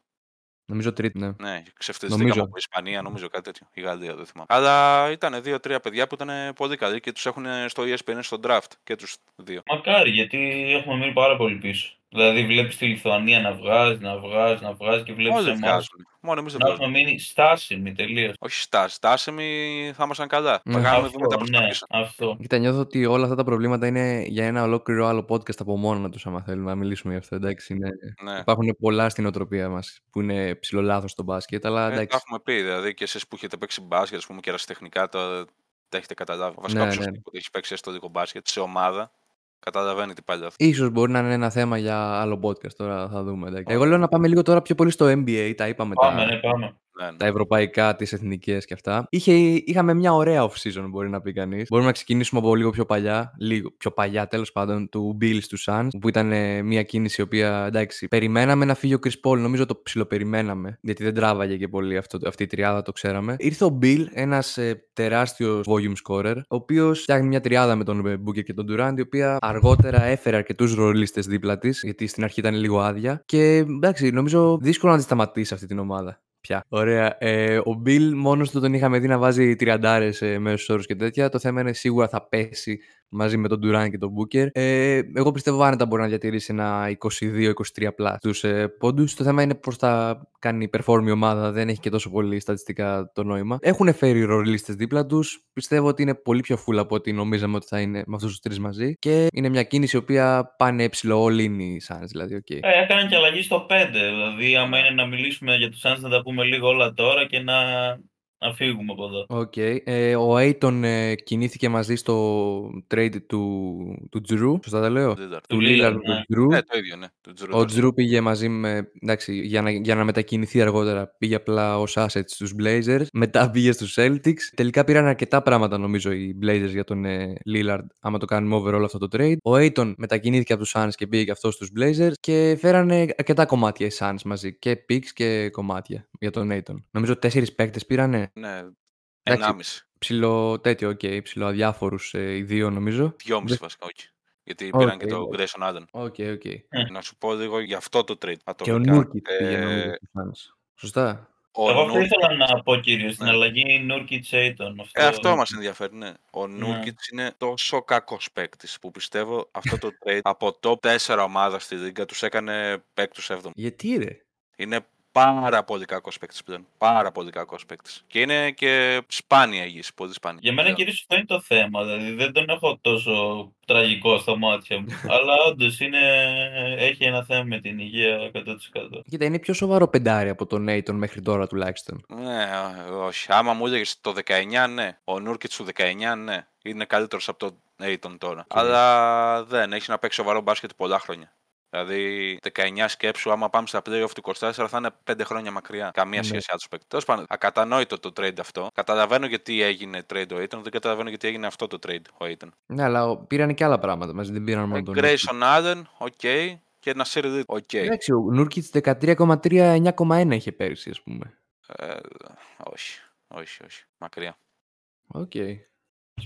Νομίζω τρίτη, ναι. Ναι, ξεφτυλιστήκαμε Νομίζω. από Ισπανία, νομίζω κάτι τέτοιο. Η Γαλλία, δεν θυμάμαι. Αλλά ήταν δύο-τρία παιδιά που ήταν πολύ καλοί και τους έχουν στο E ESPN στο draft και τους δύο. Μακάρι, γιατί έχουμε μείνει πάρα πολύ πίσω. Δηλαδή, βλέπεις τη Λιθουανία να βγάζει, να βγάζει, να βγάζει και βλέπεις Όλοι εμά βγάζουν. Μόνος εμεί δεν να βγάζουμε. έχουμε μείνει στάσιμοι τελείως. Όχι στάση. Στάσιμοι θα ήμασταν καλά. Ναι. Θα κάνουμε Αυτό, βήματα προς τα ναι, πίσω. αυτό. Κοίτα, νιώθω ότι όλα αυτά τα προβλήματα είναι για ένα ολόκληρο άλλο podcast από μόνο τους, άμα θέλουμε να μιλήσουμε γι' αυτό. Εντάξει, είναι... Ναι. Υπάρχουν πολλά στην οτροπία μας που είναι ψηλολάθο στο μπάσκετ, αλλά Ε, τα εντάξει. έχουμε πει, δηλαδή και εσείς που έχετε παίξει μπάσκετ, ας πούμε, και ερασιτεχνικά, τα, τα έχετε καταλάβει. Βασικά, Ναι, όποιος ναι. που έχει παίξει έστω λίγο μπάσκετ σε ομάδα, καταλαβαίνει τι πάλι αυτό. Ίσως μπορεί να είναι ένα θέμα για άλλο podcast τώρα, θα δούμε. Εντάξει. Εγώ λέω να πάμε λίγο τώρα πιο πολύ στο NBA, τα είπαμε Πάμε, τα, ναι, πάμε. Ναι, ναι. τα ευρωπαϊκά, τις εθνικές και αυτά. Είχε, είχαμε μια ωραία off-season, μπορεί να πει κανείς. Μπορούμε να ξεκινήσουμε από λίγο πιο παλιά, λίγο πιο παλιά τέλος πάντων, του Bills του Suns, που ήταν ε, μια κίνηση η οποία, εντάξει, περιμέναμε να φύγει ο Chris Paul, νομίζω το ψιλοπεριμέναμε, γιατί δεν τράβαγε και πολύ αυτό, αυτή η τριάδα, το ξέραμε. Ήρθε ο Bill, ένας ε, τεράστιος volume scorer, ο οποίος φτιάχνει μια τριάδα με τον ε, Booker και τον Durant, η οποία αργότερα έφερε αρκετούς ρολίστες δίπλα της, γιατί στην αρχή ήταν λίγο άδεια. Και εντάξει, νομίζω δύσκολο να τη σταματήσει αυτή την ομάδα. Πια. Ωραία. Ε, ο Μπιλ μόνος του τον είχαμε δει να βάζει τριαντάρες ε, μέσους όρους και τέτοια. Το θέμα είναι σίγουρα θα πέσει μαζί με τον Ντουράν και τον Μπούκερ. Ε, εγώ πιστεύω άνετα μπορεί να διατηρήσει ένα 22-23 plus τους ε, πόντους. Το θέμα είναι πώς θα κάνει perform η ομάδα. Δεν έχει και τόσο πολύ στατιστικά το νόημα. Έχουν φέρει ρολίστες δίπλα τους. Πιστεύω ότι είναι πολύ πιο full από ό,τι νομίζαμε ότι θα είναι με αυτούς τους τρεις μαζί. Και είναι μια κίνηση η οποία πάνε ψιλο all in οι Suns. Δηλαδή, okay. Ε, έκανε και αλλαγή στο 5. Δηλαδή, άμα είναι να μιλήσουμε για τους Suns, να τα πούμε λίγο όλα τώρα και να, να φύγουμε από εδώ. Οκ. Ε, ο Aiton ε, κινήθηκε μαζί στο trade του, του Τζρου, σωστά τα λέω; Lillard. Του Lillard, Lillard με ναι. τον Τζρου. Ναι, το ίδιο, ναι. Του Τζρου Ο το Τζρου πήγε μαζί με. Εντάξει, για να, για να μετακινηθεί αργότερα πήγε απλά ως asset στους Blazers. Μετά πήγε στους Celtics. Τελικά πήραν αρκετά πράγματα νομίζω οι Blazers για τον ε, Lillard, άμα το κάνουμε overall αυτό το trade. Ο Aiton μετακινήθηκε από τους Suns και πήγε και αυτός στους Blazers. Και φέρανε αρκετά κομμάτια οι Suns μαζί. Και picks και κομμάτια για τον Aiton. Νομίζω τέσσερις παίκτες πήρανε. Ναι, Εντάξει. 1,5. Ψιλο τέτοιο, οκ. Okay, ψιλο αδιάφορους ε, οι δύο νομίζω. 2,5 Δεν- βασικά, όχι. Γιατί Οκ, πήραν και το εντάξει. Grayson Allen. Οκ, οκ. Να σου πω λίγο για αυτό το trade. Και ο ατομικά. Νούρκιτ πήγε Ε, νομίζω στους Suns. Σωστά. ο Εγώ αυτό Nourkic- ήθελα να πω κυρίω στην Ναι. αλλαγή Νούρκιτ Aiton. Αυτό, Ε, αυτό μας ενδιαφέρει, ναι. Ο Ναι. Νούρκιτ είναι τόσο κακός παίκτης που πιστεύω αυτό το trade από top 4 ομάδα στη Λίγκα τους έκανε παίκτους 7. Γιατί ρε; Είναι πάρα πολύ κακός παίκτης πλέον. Πάρα πολύ κακός παίκτης. Και είναι και σπάνια υγιή. Πολύ σπάνια. Για μένα κυρίως αυτό είναι το θέμα. Δηλαδή δεν τον έχω τόσο τραγικό στα μάτια μου. αλλά όντως έχει ένα θέμα με την υγεία 100%. Κοίτα, είναι πιο σοβαρό πεντάρι από τον Νέιτον μέχρι τώρα τουλάχιστον. Ναι, όχι. Άμα μου έλεγες το 19, ναι. Ο Νούρκιτ του 19, ναι. Είναι καλύτερος από τον Aiton τώρα. Αλλά δεν. Έχει να παίξει σοβαρό μπάσκετ πολλά χρόνια. Δηλαδή, 19 σκέψου, άμα πάμε στα playoff του 24, θα είναι 5 χρόνια μακριά. Καμία Ναι. σχέση άλλους παίκτες. Τέλος πάντων, ακατανόητο το trade αυτό. Καταλαβαίνω γιατί έγινε trade ο Aiton, δεν καταλαβαίνω γιατί έγινε αυτό το trade ο Aiton. Ναι, αλλά ο- πήραν και άλλα πράγματα μαζί, δεν πήραν μόνο τον. Nurkic. Grayson Allen, οκ. Και ένα Sir οκ. Εντάξει, ο Nurkic 13,3, 9,1 είχε πέρυσι, ας πούμε. Ε, όχι, όχι, όχι. Μακριά. Οκ. Πόσο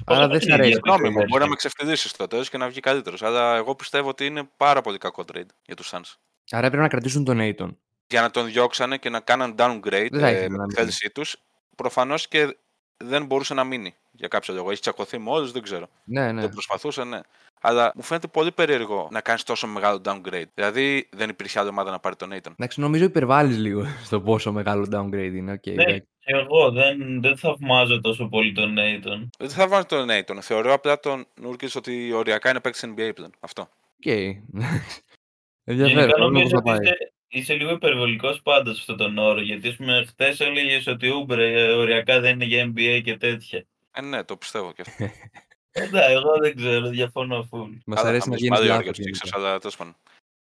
Άρα δεν σ' παιχνίδια αρέσει. παίζει Συγγνώμη μου, πέρσι; μπορεί να με ξεφτιλίσεις στο τέλος και να βγει καλύτερος. Αλλά εγώ πιστεύω ότι είναι πάρα πολύ κακό trade για τους Suns. Άρα έπρεπε να κρατήσουν τον Aiton. Για να τον διώξανε και να κάναν downgrade Δεν θα ε, ήθελε με να τη μείνει. θέλησή τους, προφανώς και δεν μπορούσε να μείνει για κάποιο λόγο. Έχει τσακωθεί με όλους, δεν ξέρω. Ναι, ναι. Δεν προσπαθούσε, ναι. Αλλά μου φαίνεται πολύ περίεργο να κάνεις τόσο μεγάλο downgrade. Δηλαδή δεν υπήρχε άλλη ομάδα να πάρει τον Aiton. Εντάξει, νομίζω υπερβάλλεις λίγο στο πόσο μεγάλο downgrade είναι. Οκ, Ναι, εντάξει. και εγώ δεν, δεν θαυμάζω τόσο πολύ τον Aiton. Δεν θα βάλω τον Aiton. Θεωρώ απλά τον Nurkic ότι οριακά είναι παίκτης NBA πλέον. Αυτό. Οκ. Ενδιαφέρον. Γενικά να δούμε νομίζω πώς θα ότι πάει. είσαι, είσαι λίγο υπερβολικός πάντα σε αυτόν τον όρο. Γιατί χθες έλεγες ότι Oubre οριακά δεν είναι για NBA και τέτοια. Ε, ναι, το πιστεύω και αυτό. Εντάξει, εγώ δεν ξέρω, διαφωνώ full. Μας Καλά, αρέσει θα να μιλήσουμε γίνει άλλη ώρα λάθος. για τους γενικά. Sixers, αλλά τέλος πάντων.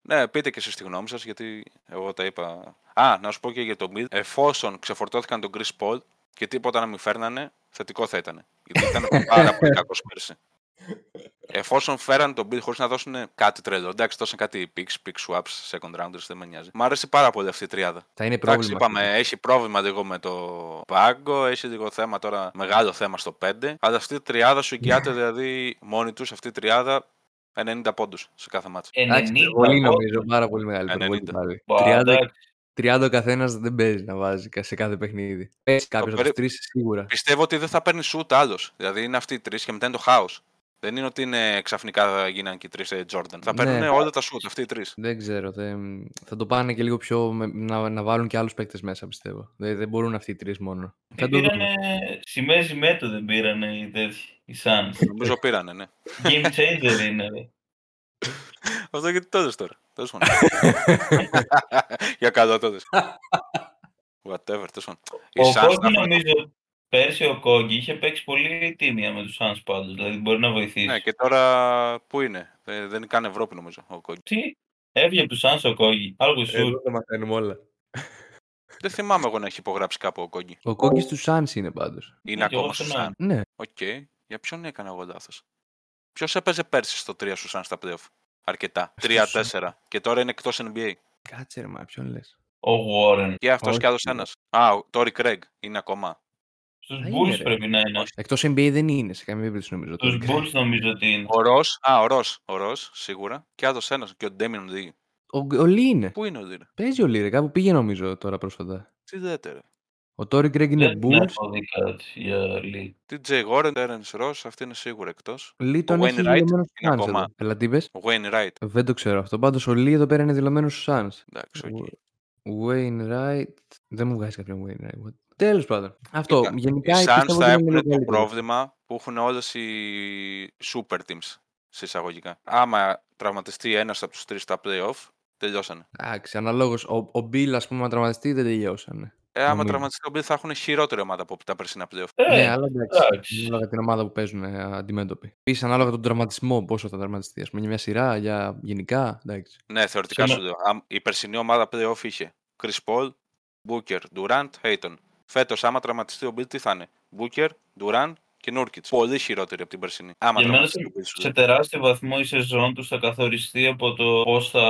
Ναι, πείτε και εσείς τη γνώμη σας, γιατί εγώ τα είπα. Α, να σου πω και για το Bill. Εφόσον ξεφορτώθηκαν τον Chris Paul και τίποτα να μην φέρνανε, θετικό θα ήταν. Γιατί ήταν πάρα πολύ κακός πέρσι. Εφόσον φέραν τον Bill χωρίς να δώσουν κάτι τρελό, εντάξει, δώσαν κάτι picks, pick swaps, second rounders, δεν με νοιάζει. Μ' άρεσε πάρα πολύ αυτή η τριάδα. Θα είναι Εντάξει, πρόβλημα. είπαμε, έχει πρόβλημα λίγο με το πάγκο, έχει λίγο θέμα τώρα, μεγάλο θέμα στο 5. Αλλά αυτή η τριάδα σου εγγυάται δηλαδή μόνη τους, αυτή η τριάδα 90 πόντους σε κάθε μάτσο. Εντάξει, 90 πολύ πόντους. νομίζω, πάρα πολύ μεγάλη 90. υπερβολή πάλι. Μπα, 30, εντάξει. 30 ο καθένας δεν παίζει να βάζει κα- σε κάθε παιχνίδι. Παίζει κάποιος από περί- τους τρεις σίγουρα. Πιστεύω ότι δεν θα παίρνει σουτ άλλος. Δηλαδή είναι αυτοί οι τρεις και μετά είναι το χάος. Δεν είναι ότι είναι ξαφνικά γίνανε και οι τρεις Jordan. Θα Ναι. παίρνουν όλα τα σουτ αυτοί οι τρεις. Δεν ξέρω. δεν- Θα το πάνε και λίγο πιο. με- να, να βάλουν και άλλους παίκτες μέσα πιστεύω. Δεν, δεν μπορούν αυτοί οι τρεις μόνο. Τι Θα το πήρανε, δούμε. σημαίζει μέτω δεν πήρανε οι τέτοιοι, οι Suns. Νομίζω πήρανε, ναι. Game changer είναι. ρε. Αυτό γιατί τότε τώρα. Τέλος πάντων. Για καλό τότε. Whatever, τέλος πάντων. Οι Ο Suns Κόγκι να φάνε- νομίζω, πέρσι ο Okogie είχε παίξει πολύ τίμια με τους Suns πάντως, δηλαδή μπορεί να βοηθήσει. Ναι, και τώρα πού είναι; Ε, δεν κάνει Ευρώπη νομίζω ο Okogie. Τι, έβγαινε από τους Suns ο Okogie, άλλο σου. Εδώ τα μαθαίνουμε όλα. Δεν θυμάμαι εγώ να έχει υπογράψει κάπου ο Okogie. Ο Okogie τους Suns είναι πάντως. Είναι και εγώ ακόμα στο θυμάμαι. Σαν. Ναι. Οκ. Για ποιον έκανα εγώ λάθος; Ποιος έπαιζε πέρσι στο 3 στους Suns στα playoff; Αρκετά. Αυτός. 3-4. Και τώρα είναι εκτός NBA. Κάτσε ρε, μα ποιον λες. Ο Warren. Και αυτός Όχι. κι άλλος ένας. Α, ο Τόρι Κρέγκ είναι ακόμα. Στους Α, είναι, Bulls ρε. πρέπει να είναι. Εκτός NBA δεν είναι σε καμία περίπτωση νομίζω. Τους το Bulls νομίζω ότι είναι. Ο Ρος. Α, ο Ρος. Ο Ρος, σίγουρα. Και άλλο ένας. Και ο Ντέμιον Λί. Ο, ο Λί είναι. Πού είναι ο Λί. ρε; Παίζει ο Λί, ρε. Κάπου πήγε νομίζω τώρα πρόσφατα. Τι λέτε, ρε; Ο Τόρι Γκρέγκ είναι Δεν Bulls. έχω δει κάτι για Lee. Τι Τζέι Γόρεν, Τέρενς Ρος, αυτή είναι σίγουρα εκτός. Λί τον έχει Wainwright δηλωμένος στου είναι Suns ακόμα. εδώ. Έλα τι είπες; Ο Wayne Wright. Δεν το ξέρω αυτό. Πάντως ο Λί εδώ πέρα είναι δηλωμένος στους Suns. Εντάξει, οκ. Wainwright. Δεν μου βγάζει κάποιον Wainwright. Τέλος πάντων. Αυτό. Κοίτα, Γενικά οι Suns πιστεύω θα ότι είναι έχουν λίγο το καλύτερο. πρόβλημα που έχουν όλες οι super teams σε εισαγωγικά. Άμα τραυματιστεί ένας από τους τρεις στα playoff, τελειώσανε. Εντάξει, αναλόγως. Ο, ο Beal, ας πούμε, αν τραυματιστεί, δεν τελειώσανε. Ε, άμα Νομίζω. τραυματιστεί ο Beal θα έχουν χειρότερη ομάδα από τα περσινά playoff. Ε, Ναι, αλλά εντάξει. εντάξει. Ανάλογα την ομάδα που παίζουν ε, αντιμέτωποι. Επίσης, ανάλογα τον τραυματισμό, πόσο θα τραυματιστεί. Ας πούμε, για μια σειρά, για γενικά. Εντάξει. Ναι, θεωρητικά Σε σου λέω. Αμ- Η περσινή ομάδα playoff είχε Chris Paul, Booker, Durant, Ayton. Φέτος, άμα τραυματιστεί ο Beal, τι θα είναι; Booker, Durant και Nurkic. Πολύ χειρότερη από την περσινή. Άμα Για μένα τραυματιστεί ο Beal, σου σε λέω. τεράστιο βαθμό η σεζόν του θα καθοριστεί από το πώς θα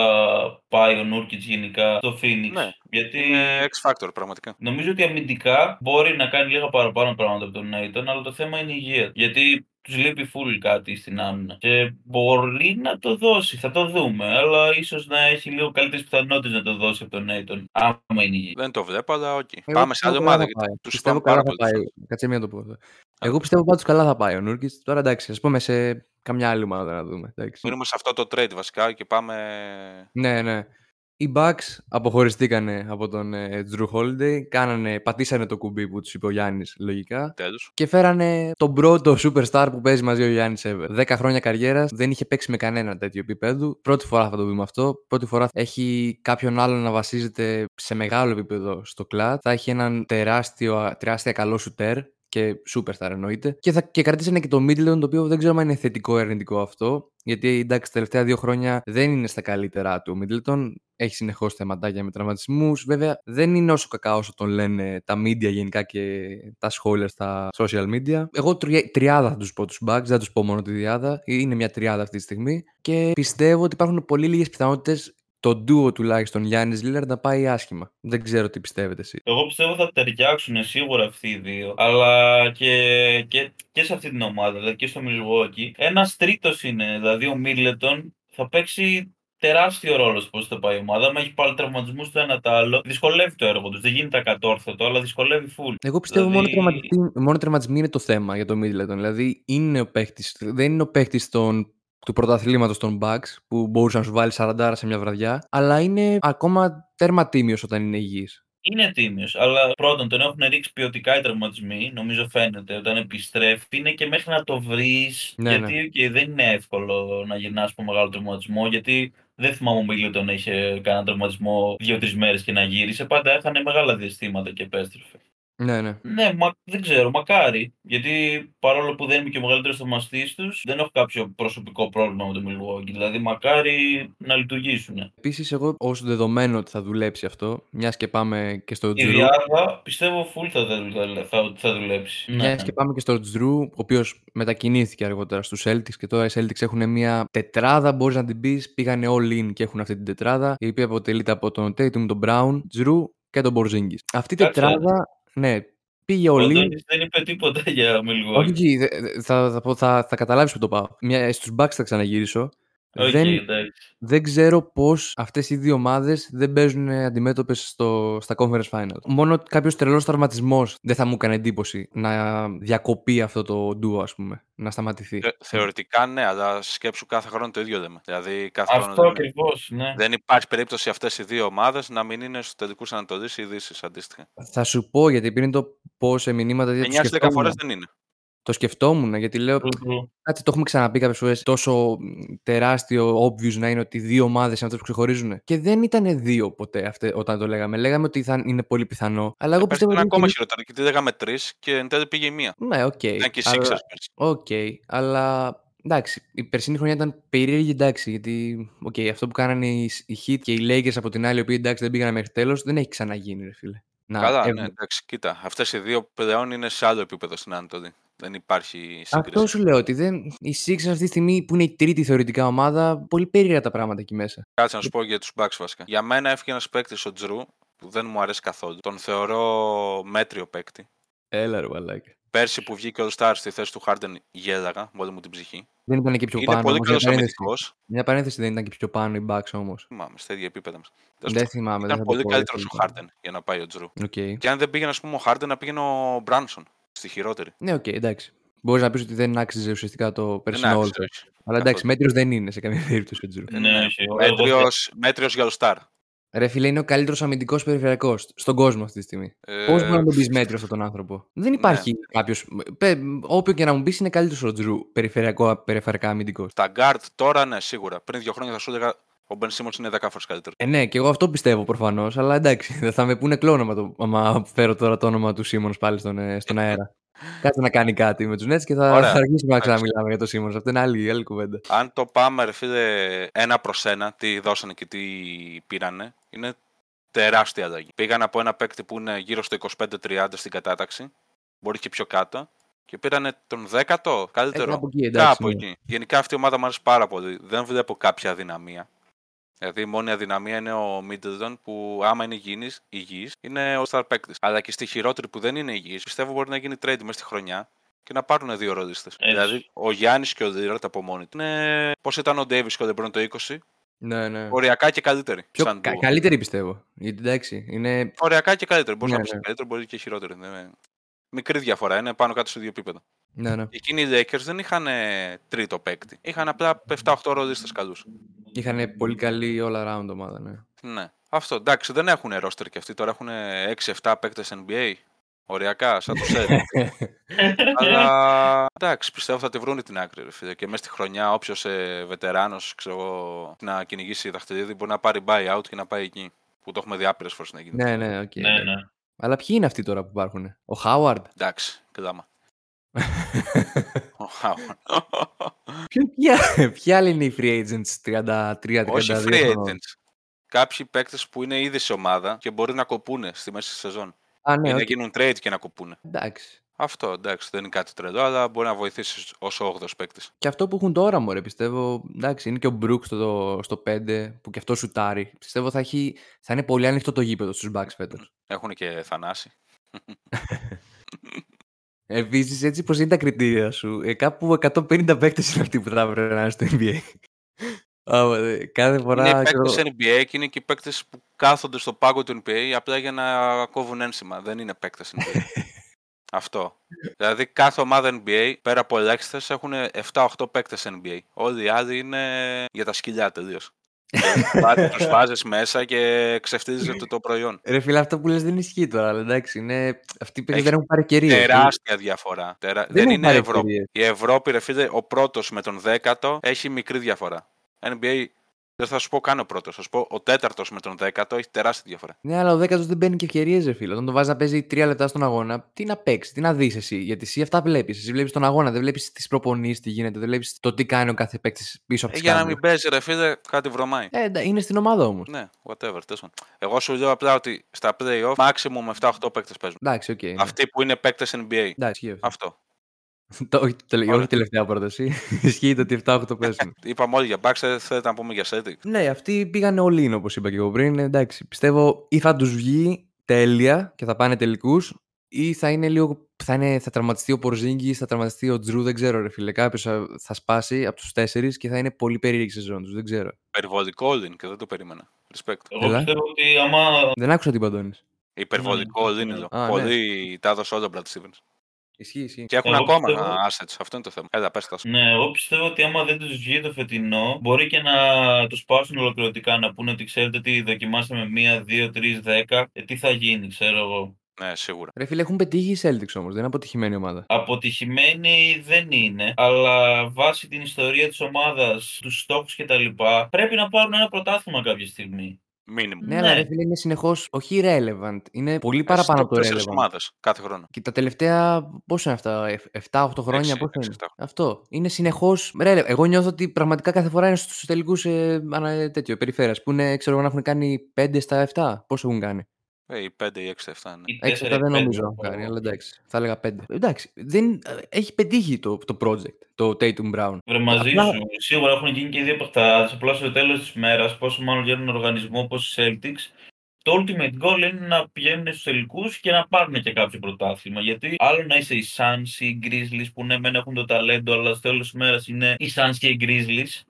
πάει ο Nurkic γενικά στο Phoenix. Ναι, Γιατί Είναι X Factor πραγματικά. νομίζω ότι αμυντικά μπορεί να κάνει λίγα παραπάνω πράγματα από τον Ayton, αλλά το θέμα είναι η υγεία. Γιατί τους λείπει full κάτι στην άμυνα. Και μπορεί να το δώσει, θα το δούμε. Αλλά ίσως να έχει λίγο καλύτερες πιθανότητες να το δώσει από τον Ayton, άμα είναι υγιής. Δεν το βλέπω, αλλά οκ. Εγώ Πάμε σε πιστεύω άλλη καλά ομάδα. θα Γιατί πάει. τους Πιστεύω πάμε πάρα καλά θα πολύ. πάει. Κάτσε μία να το πω αυτό. Εγώ πιστεύω πάντως καλά θα πάει ο Νούρκιτ. Τώρα εντάξει, ας πούμε σε καμιά άλλη ομάδα να δούμε. εντάξει. Μείνουμε σε αυτό το trade βασικά και πάμε. Ναι, ναι. Οι Bucks αποχωριστήκανε από τον ε, Drew Holiday, κάνανε, πατήσανε το κουμπί που τους είπε ο Γιάννης λογικά Τέλος. και φέρανε τον πρώτο superstar που παίζει μαζί ο Γιάννης ever. 10 χρόνια καριέρας, δεν είχε παίξει με κανένα τέτοιο επίπεδο. Πρώτη φορά θα το δούμε αυτό. Πρώτη φορά έχει κάποιον άλλον να βασίζεται σε μεγάλο επίπεδο στο κλατ. Θα έχει έναν τεράστιο, τεράστια καλό σουτέρ και superstar εννοείται. Και, θα, και κρατήσανε και το Middleton, το οποίο δεν ξέρω αν είναι θετικό ή αρνητικό αυτό. Γιατί εντάξει, τα τελευταία δύο χρόνια δεν είναι στα καλύτερά του ο Middleton. Έχει συνεχώς θεματάκια με τραυματισμούς. Βέβαια, δεν είναι όσο κακά όσο τον λένε τα media γενικά και τα σχόλια στα social media. Εγώ τρια- τριάδα θα τους πω τους Bucks, δεν τους πω μόνο τη διάδα. Είναι μια τριάδα αυτή τη στιγμή. Και πιστεύω ότι υπάρχουν πολύ λίγες πιθανότητες το duo τουλάχιστον Γιάννης Λίλαρντ να πάει άσχημα. Δεν ξέρω τι πιστεύετε εσείς. Εγώ πιστεύω θα ταιριάξουν σίγουρα αυτοί οι δύο. Αλλά και, και, και σε αυτή την ομάδα, δηλαδή και στο Milwaukee. Ένας τρίτος είναι, δηλαδή ο Μίλετον θα παίξει τεράστιο ρόλο στο πώς θα πάει η ομάδα. Μα έχει πάλι τραυματισμούς το ένα το άλλο. Δυσκολεύει το έργο τους. Δεν γίνεται ακατόρθωτο, αλλά δυσκολεύει full. Εγώ πιστεύω Δηλαδή- μόνο, τραυματισμοί, μόνο τραυματισμοί είναι το θέμα για το Middleton. Δηλαδή είναι ο παίχτης, δεν είναι ο παίχτη του πρωταθλήματος των Bucks που μπορούσε να σου βάλει 40 σε μια βραδιά, αλλά είναι ακόμα τέρμα τίμιος όταν είναι υγιής. Είναι τίμιος, αλλά πρώτον τον έχουν ρίξει ποιοτικά οι τραυματισμοί. Νομίζω φαίνεται όταν επιστρέφει. Είναι και μέχρι να το βρεις. Ναι, γιατί οκ, δεν είναι εύκολο να γυρνάς από μεγάλο τραυματισμό. Γιατί δεν θυμάμαι ο Μίλτον να είχε κανένα τραυματισμό δύο-τρεις μέρες και να γύρισε. Πάντα έχανε μεγάλα διαστήματα και επέστρεφε. Ναι, ναι. Ναι, μα, δεν ξέρω, μακάρι. Γιατί παρόλο που δεν είμαι και ο μεγαλύτερος θαυμαστής τους, δεν έχω κάποιο προσωπικό πρόβλημα με το Milwaukee. Δηλαδή, μακάρι να λειτουργήσουν. Επίσης, εγώ ως δεδομένο ότι θα δουλέψει αυτό, μιας και πάμε και στο Η Τζρου. Διάδα πιστεύω full θα, θα, θα, θα δουλέψει. Μιας Ναι. και πάμε και στο Τζρου, ο οποίος μετακινήθηκε αργότερα στους Celtics και τώρα οι Celtics έχουν μια τετράδα, μπορείς να την πεις. Πήγανε all in και έχουν αυτή την τετράδα, η οποία αποτελείται από τον Tatum, τον Brown, Τζρου και τον Porzingis. Αυτή η Κάτσε. τετράδα, ναι, πήγε Ο all in. Αντώνης δεν είπε τίποτα για Milwaukee. Όχι, όχι, δε- δε- θα, θα, πω- θα, θα καταλάβεις που το πάω. Μια, στους Bucks θα ξαναγυρίσω. Οκ, δεν, εντάξει. δεν ξέρω πώς αυτές οι δύο ομάδες δεν παίζουν αντιμέτωπες στο, στα Conference Finals. Μόνο κάποιος τρελός τραυματισμός δεν θα μου έκανε εντύπωση να διακοπεί αυτό το duo, ας πούμε, να σταματηθεί. Θε- Θεωρητικά ναι, αλλά σκέψου κάθε χρόνο το ίδιο λέμε. Δηλαδή κάθε Αυτό χρόνο δεν, ακριβώς, ναι. δεν υπάρχει περίπτωση αυτές οι δύο ομάδες να μην είναι στους τελικούς Ανατολής ή Δύσης αντίστοιχα. Θα σου πω, γιατί πριν το πω σε μηνύματα, γιατί 9 το στις 10 σκεφτόμουν. φορές δεν είναι. Το σκεφτόμουν, γιατί λέω, True, true. Κάτσε, το έχουμε ξαναπεί κάποιες φορές. Τόσο μ, τεράστιο obvious να είναι ότι δύο ομάδες είναι αυτές που ξεχωρίζουν. Και δεν ήταν δύο ποτέ αυτές, όταν το λέγαμε. Λέγαμε ότι θα είναι πολύ πιθανό. Αλλά εγώ Ε, Πέρσι πιστεύω ήταν ότι. ακόμα είναι χειρότερα γιατί λέγαμε τρεις και εν τέλει πήγε η μία. Ναι, οκ. Ήταν και οι αλλά... Sixers πέρσι. Οκ, αλλά εντάξει, η περσινή χρονιά ήταν περίεργη, εντάξει, γιατί οκ, αυτό που κάνανε οι, οι Heat και οι Lakers από την άλλη, οι οποίοι εντάξει δεν πήγαν μέχρι τέλος, δεν έχει ξαναγίνει, ρε φίλε. Να, Καλά, ε, ναι, εντάξει, κοίτα. Αυτές οι δύο πλέον είναι σε άλλο επίπεδο στην Ανατολή. Δεν υπάρχει σύγκριση. Αυτό σου λέω ότι δεν... οι Sixers αυτή τη στιγμή που είναι η τρίτη θεωρητικά ομάδα, πολύ περίεργα τα πράγματα εκεί μέσα. Κάτσε να σου πω για τους Bucks βασικά. Για μένα έφυγε ένας παίκτης ο Τζρου που δεν μου αρέσει καθόλου. Τον θεωρώ μέτριο παίκτη. Έλα, ρε, μαλάκα. Πέρσι που βγήκε ο Star στη θέση του Harden γέλαγα με όλη μου την ψυχή. Δεν ήταν και πιο Είναι πάνω. πολύ όμως, μια καλός παρένθεση. αμυντικός. Μια παρένθεση δεν ήταν και πιο πάνω οι Bucks όμως. Θυμάμαι, στα ίδια επίπεδα μας. Δεν θυμάμαι. δεν Ήταν θα το πολύ πω, καλύτερος δεν ο θυμάμαι. Harden για να πάει ο Jrue. Οκ. Και αν δεν πήγαινε, ας πούμε, ο Harden, να πήγαινε ο Μπράνσον στη χειρότερη. Ναι, οκ, εντάξει. Μπορείς να πεις ότι δεν άξιζε ουσιαστικά το περσινό άξιζε, όλο. όχι. Αλλά εντάξει, Καθόλου. μέτριος δεν είναι σε καμία περίπτωση ο Jrue. Ναι, όχι, εγώ- εγώ- Μέτριος, μέτριος για το Star. Ρε φίλε, είναι ο καλύτερος αμυντικός περιφερειακός στον κόσμο αυτή τη στιγμή. Ε, Πώς μπορεί να τον πεις μέτριο αυτόν τον άνθρωπο; Δεν υπάρχει Ναι. κάποιο. Όποιο και να μου πεις είναι καλύτερος ο Jrue περιφερειακό, περιφερειακά αμυντικός. Τα guard τώρα, ναι, σίγουρα. Πριν δύο χρόνια θα σου έλεγα Ο Μπεν Σίμονς είναι 10 φορέ καλύτερος. Ε, ναι, και εγώ αυτό πιστεύω προφανώς, αλλά εντάξει, δεν θα με πούνε κλόνο άμα, το, άμα φέρω τώρα το όνομα του Σίμονς πάλι στον, ε, στον αέρα. Κάτσε να κάνει κάτι με τους Nets και θα, Ωραία. θα αρχίσουμε να Εντάξει. ξαναμιλάμε για το Σίμονς. Αυτό είναι άλλη, άλλη κουβέντα. Αν το πάμε, ρε φίλε, ένα προς ένα, τι δώσανε και τι πήρανε, είναι τεράστια αλλαγή. Πήγαν από ένα παίκτη που είναι γύρω στο 25-30 στην κατάταξη, μπορεί και πιο κάτω, και πήρανε τον 10ο καλύτερο. Ε, κάπου εκεί, εντάξει, Κάπου ναι. εκεί. Γενικά αυτή η ομάδα μου αρέσει πάρα πολύ. Δεν βλέπω κάποια αδυναμία. Δηλαδή η μόνη αδυναμία είναι ο Middleton που άμα είναι υγιής, υγιής είναι ο star παίκτης. Αλλά και στη χειρότερη που δεν είναι υγιής πιστεύω μπορεί να γίνει trade μέσα στη χρονιά και να πάρουν δύο ρολίστες. Έτσι. Δηλαδή ο Γιάννης και ο Λίραρτ από μόνοι του είναι πώς ήταν ο Davis και ο LeBron το 20, Ναι, ναι. οριακά και καλύτεροι. Πιο σαν κα- duo. καλύτερη πιστεύω. Γιατί εντάξει, είναι. Οριακά και καλύτεροι. Μπορεί Ναι, να πεις ναι. καλύτερο, μπορεί και χειρότερο. Είναι... Μικρή διαφορά, είναι πάνω κάτω σε δύο επίπεδα. Ναι, ναι. Εκείνοι οι Lakers δεν είχαν ε, τρίτο παίκτη. Είχαν απλά 7-8 ρολίστες καλούς. Είχαν πολύ καλή all around ομάδα, ναι. Ναι. Αυτό εντάξει, δεν έχουν roster και αυτοί τώρα έχουν 6-7 παίκτες NBA. Οριακά, σαν το σετ. Αλλά εντάξει, πιστεύω θα τη βρουν την άκρη. Ρε, φίλε. Και μέσα στη χρονιά, όποιος ε, βετεράνος να κυνηγήσει δαχτυλίδι μπορεί να πάρει buyout και να πάει εκεί. Που το έχουμε δει άπειρες φορές να γίνει. ναι, ναι, οκ. Ναι, ναι. Αλλά ποιοι είναι αυτοί τώρα που υπάρχουν. Ο Howard; Εντάξει, κλάμα. Ο Howard. Ποια, ποια άλλοι είναι οι free agents 33-32 Όχι free χρονών; agents. Κάποιοι παίκτες που είναι ήδη σε ομάδα και μπορεί να κοπούνε στη μέση της σεζόν. Α, ναι, ή να οκ. γίνουν trade και να κοπούνε. Εντάξει. Αυτό εντάξει, δεν είναι κάτι τρελό, αλλά μπορεί να βοηθήσεις ως 8ο παίκτης. Και αυτό που έχουν τώρα, μωρέ, πιστεύω. Εντάξει, είναι και ο Μπρουκ στο, στο 5 που και αυτό σουτάρει. Πιστεύω θα, έχει, θα είναι πολύ ανοιχτό το γήπεδο στους Bucks φέτος. Έχουν και θανάσει. Επίσης, έτσι πω είναι τα κριτήρια σου, ε, κάπου 150 παίκτες είναι αυτοί που θα έπρεπε να είναι στο NBA. Άμα, ε, κάθε φορά. είναι οι ξέρω- παίκτες NBA και είναι και οι παίκτες που κάθονται στο πάγκο του NBA απλά για να κόβουν ένσημα. Δεν είναι παίκτες NBA. Αυτό. Δηλαδή κάθε ομάδα NBA πέρα από ελάχιστες έχουν 7-8 παίκτες NBA. Όλοι οι άλλοι είναι για τα σκυλιά τελείως. Τους βάζεις μέσα και ξεφτίζεται το προϊόν. Ρε φίλε, αυτό που λες δεν ισχύει τώρα, αλλά εντάξει, είναι... αυτοί οι παίκτες Έχει δεν έχουν πάρει ευκαιρίες. Τεράστια διαφορά. Τερα... Δεν, έχουν είναι πάρει Ευρώπη. ευκαιρίες. Η Ευρώπη, ρε φίλε, ο πρώτος με τον δέκατο έχει μικρή διαφορά. NBA δεν θα σου πω καν ο πρώτος. Θα σου πω ο τέταρτος με τον δέκατο έχει τεράστια διαφορά. Ναι, αλλά ο δέκατος δεν παίρνει και ευκαιρίες, ρε φίλε. Όταν το βάζεις να παίζει τρία λεπτά στον αγώνα, τι να παίξεις, τι να δεις εσύ. Γιατί εσύ αυτά βλέπεις. Εσύ βλέπεις τον αγώνα, δεν βλέπεις τις προπονήσεις, τι γίνεται, δεν βλέπεις το τι κάνει ο κάθε παίκτης πίσω από Ε, τις για να μην παίζει, ρε φίλε, κάτι βρωμάει. Ε, εντά- είναι στην ομάδα όμως. Ναι, whatever. τέλος πάντων. Εγώ σου λέω απλά ότι στα playoff maximum 7-8 παίκτες παίζουν. Εντάξει, οκ. ναι. Αυτοί που είναι παίκτες NBA. Εντάξει, ισχύει αυτό. Αυτό. Το- όχι, το- Ωραία. όχι τελευταία πρόταση. Ισχύει το ότι 7-8 παίζουν. Είπαμε όλοι για Bucks, δεν θέλετε να πούμε για Celtics. ναι, αυτοί πήγαν όλοι in, όπως είπα και εγώ πριν. Εντάξει, πιστεύω ή θα τους βγει τέλεια και θα πάνε τελικούς, ή θα είναι λίγο. Θα, είναι, θα τραυματιστεί ο Πορζίνγκη, θα τραυματιστεί ο Τζρου, δεν ξέρω, ρε φίλε. Κάποιος θα, θα σπάσει από τους τέσσερις και θα είναι πολύ περίεργη η σεζόν τους. Δεν ξέρω. Υπερβολικό all-in και δεν το περίμενα. Respect. Εγώ Έλα. πιστεύω ότι άμα. Δεν άκουσα τι παντώνεις. Υπερβολικό all-in ναι. εδώ. Α, ναι. Πολύ τα έδωσε όλα ο Brad Stevens. Ισχύει, ισχύει. Και έχουν Εγώ ακόμα πιστεύω- assets. Αυτό είναι το θέμα. Έλα, πες τα. σου. Ναι, εγώ πιστεύω ότι άμα δεν τους βγει το φετινό, μπορεί και να τους πάρουν ολοκληρωτικά να πούνε ότι ξέρετε τι, δοκιμάσαμε μία, δύο, τρεις, δέκα. Ε, τι θα γίνει, ξέρω εγώ. Ναι, σίγουρα. Ρε φίλε, έχουν πετύχει οι Celtics όμως. Δεν είναι αποτυχημένη ομάδα. Αποτυχημένη δεν είναι, αλλά βάσει την ιστορία της ομάδας, τους στόχους κτλ. πρέπει να πάρουν ένα πρωτάθλημα κάποια στιγμή. Minimum. Ναι, Ναι. αλλά ρε φίλε είναι συνεχώς όχι relevant. Είναι πολύ παραπάνω από το relevant. ομάδε κάθε χρόνο. Και τα τελευταία, πόσο είναι αυτά, 7-8 χρόνια, Έξι, πόσο έξι, είναι; εφτά. Αυτό. Είναι συνεχώς. Εγώ νιώθω ότι πραγματικά κάθε φορά είναι στους τελικούς ε, ανα- τέτοιο, περιφέρειας. Που είναι, ξέρω εγώ, να έχουν κάνει 5 στα 7. Πόσο έχουν κάνει; Ε, οι 5 ή 6 7 ναι. Οι 6 τέσσερα, δεν πέντε, νομίζω να έχουν κάνει, αλλά εντάξει. Θα έλεγα 5. Εντάξει. Δεν, ε, έχει πετύχει το, το project, το Tatum Brown. Βρε μαζί Απλά- σου. Σίγουρα έχουν γίνει και οι δύο παιχτάδε. Απλά στο τέλος της μέρας, πόσο μάλλον για έναν οργανισμό όπως οι Celtics, το ultimate goal είναι να πηγαίνουν στους τελικούς και να πάρουν και κάποιο πρωτάθλημα. Γιατί άλλο να είσαι οι Suns ή οι Grizzlies που ναι, μεν έχουν το ταλέντο, αλλά στο τέλος της μέρας είναι οι Suns και οι Grizzlies.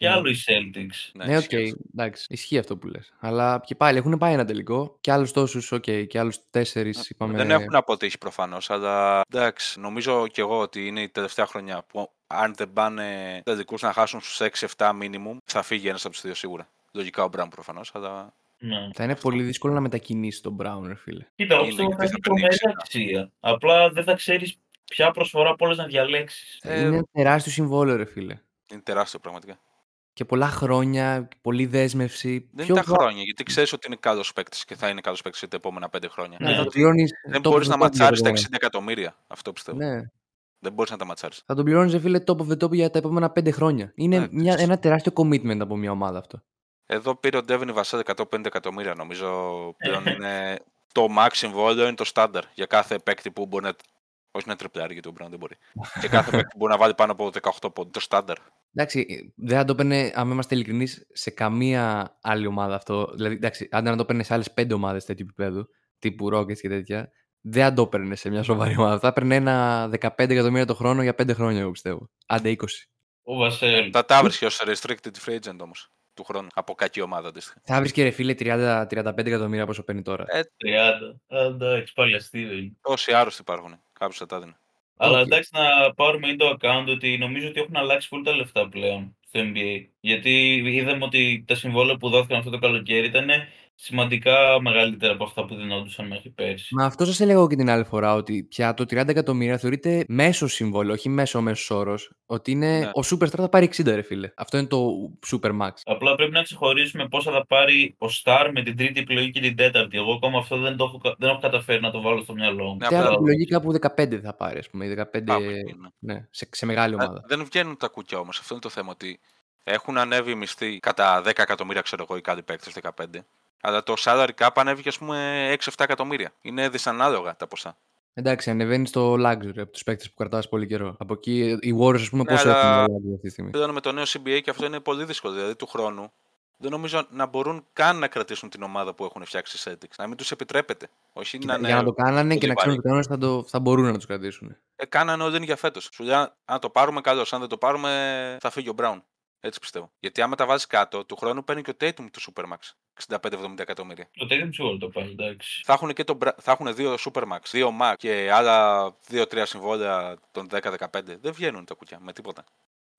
Και Ναι. άλλο οι Celtics. Ναι, οκ, ισχύει. εντάξει. Ισχύει αυτό που λες. Αλλά και πάλι έχουν πάει ένα τελικό και άλλους τόσους, οκ, και άλλους τέσσερις είπαμε. Δεν έχουν αποτύχει προφανώς, αλλά εντάξει, νομίζω κι εγώ ότι είναι η τελευταία χρονιά που αν δεν πάνε τελικούς να χάσουν στους 6-7 minimum, θα φύγει ένας από τους δύο σίγουρα. Λογικά ο Brown προφανώς, αλλά Ναι. Θα είναι πολύ δύσκολο να μετακινήσει τον Brown, ρε φίλε. Κοίτα, εγώ Είναι πιστεύω και θα θα έχει παίρνει τρομερή εξήντα. αξία. Απλά δεν θα ξέρεις ποια προσφορά από όλες να διαλέξεις. Ε, Είναι τεράστιο συμβόλαιο, ρε φίλε. είναι τεράστιο πραγματικά. Και πολλά χρόνια, πολλή δέσμευση. Δεν Ποιο είναι τα βα- χρόνια, γιατί ξέρεις ότι είναι καλός παίκτης και θα είναι καλός παίκτης για τα επόμενα πέντε χρόνια. Ναι, Ναι, θα Δηλαδή, τον πληρώνεις δεν top μπορείς of να the top για ματσάρεις τα τα επόμενα. 60 εκατομμύρια. Αυτό πιστεύω. Ναι. Δεν μπορείς να τα ματσάρεις. Θα τον πληρώνεις, φίλε, top of the top για τα επόμενα πέντε χρόνια. Είναι Ναι, μια, τις- ένα τεράστιο commitment από μια ομάδα αυτό. Εδώ πήρε ο Ντέβιν Βασέλ 150 εκατομμύρια. Νομίζω πλέον είναι το max συμβόλαιο, είναι το στάνταρ για κάθε παίκτη που μπορεί να. Όχι να τριπλάρει γιατί ο Μπράουν δεν μπορεί. και κάθε παίκτη που μπορεί να βάλει πάνω από 18 πόντους. Το στάνταρ. Εντάξει, ε, δεν θα το έπαιρνε, αν είμαστε ειλικρινείς, σε καμία άλλη ομάδα αυτό. Δηλαδή, εντάξει, αν να το έπαιρνε σε άλλες πέντε ομάδες τέτοιου επίπεδου, τύπου Rockets και τέτοια, δεν θα το έπαιρνε σε μια σοβαρή ομάδα. Θα έπαιρνε ένα 15 εκατομμύρια το χρόνο για πέντε χρόνια, εγώ πιστεύω. Άντε 20. Ο Βασέλ. Θα τα βρίσκει ως restricted free agent όμως του χρόνου. Από κακή ομάδα αντίστοιχα. Θα βρει και ρε φίλε 30-35 εκατομμύρια πόσο παίρνει τώρα. Ε, 30. Α, Εντάξει, πάλι αστείο είναι. τόσοι άρρωστοι υπάρχουν. Κάποιος θα τα δίνει. Αλλά Οκ. εντάξει να πάρουμε into account ότι νομίζω ότι έχουν αλλάξει πολύ τα λεφτά πλέον στο NBA. Γιατί είδαμε ότι τα συμβόλαια που δόθηκαν αυτό το καλοκαίρι ήταν σημαντικά μεγαλύτερα από αυτά που δινόντουσαν μέχρι πέρσι. Μα αυτό σας έλεγα εγώ και την άλλη φορά, ότι πια το 30 εκατομμύρια θεωρείται μέσο συμβόλαιο, όχι μέσο μέσος όρος. Ότι είναι Ναι. ο Superstar θα πάρει 60, ρε φίλε. Αυτό είναι το Super Max. Απλά πρέπει να ξεχωρίσουμε πόσα θα πάρει ο Star με την τρίτη επιλογή και την τέταρτη. Εγώ ακόμα αυτό δεν, το έχω, κα- δεν έχω καταφέρει να το βάλω στο μυαλό μου. Ναι, Τέταρτη απλά- επιλογή κάπου 15 θα πάρει, ας πούμε. ή 15, Κάπου εκεί, ναι. ναι, σε, σε μεγάλη Ε, ομάδα. Δεν βγαίνουν τα κουκιά όμως. Αυτό είναι το θέμα. Ότι έχουν ανέβει οι μισθοί κατά 10 εκατομμύρια, ξέρω εγώ, οι κάτι παίκτες 15. Αλλά το salary cap ανέβηκε, ας πούμε, 6-7 εκατομμύρια. Είναι δυσανάλογα τα ποσά. Εντάξει, ανεβαίνει στο luxury από τους παίκτες που κρατάς πολύ καιρό. Από εκεί οι Warriors, ας πούμε, Ναι, πόσο αλλά- έχουν luxury αυτή τη στιγμή; Πλέον με το νέο CBA και αυτό είναι πολύ δύσκολο. Δηλαδή του χρόνου δεν νομίζω να μπορούν καν να κρατήσουν την ομάδα που έχουν φτιάξει οι Celtics. Να μην τους επιτρέπεται. Όχι Κοίτα, να είναι. Για να το κάνανε και πολύ να ξέρουν βαρύ. ότι οι κανόνες θα, το- θα μπορούν να τους κρατήσουν. Ε, κάνανε όλοι για φέτος. Σου λέει, αν το πάρουμε, καλώς. Αν δεν το πάρουμε, θα φύγει ο Brown. Έτσι πιστεύω. Γιατί άμα τα βάζεις κάτω, του χρόνου παίρνει και ο Tatum του Supermax. 65-70 εκατομμύρια. Το Tatum σίγουρα το πάρει, εντάξει. Θα έχουν, και το, Bra- θα έχουν δύο Supermax, δύο Max και άλλα 2-3 συμβόλαια των 10-15. Δεν βγαίνουν τα κουκιά με τίποτα.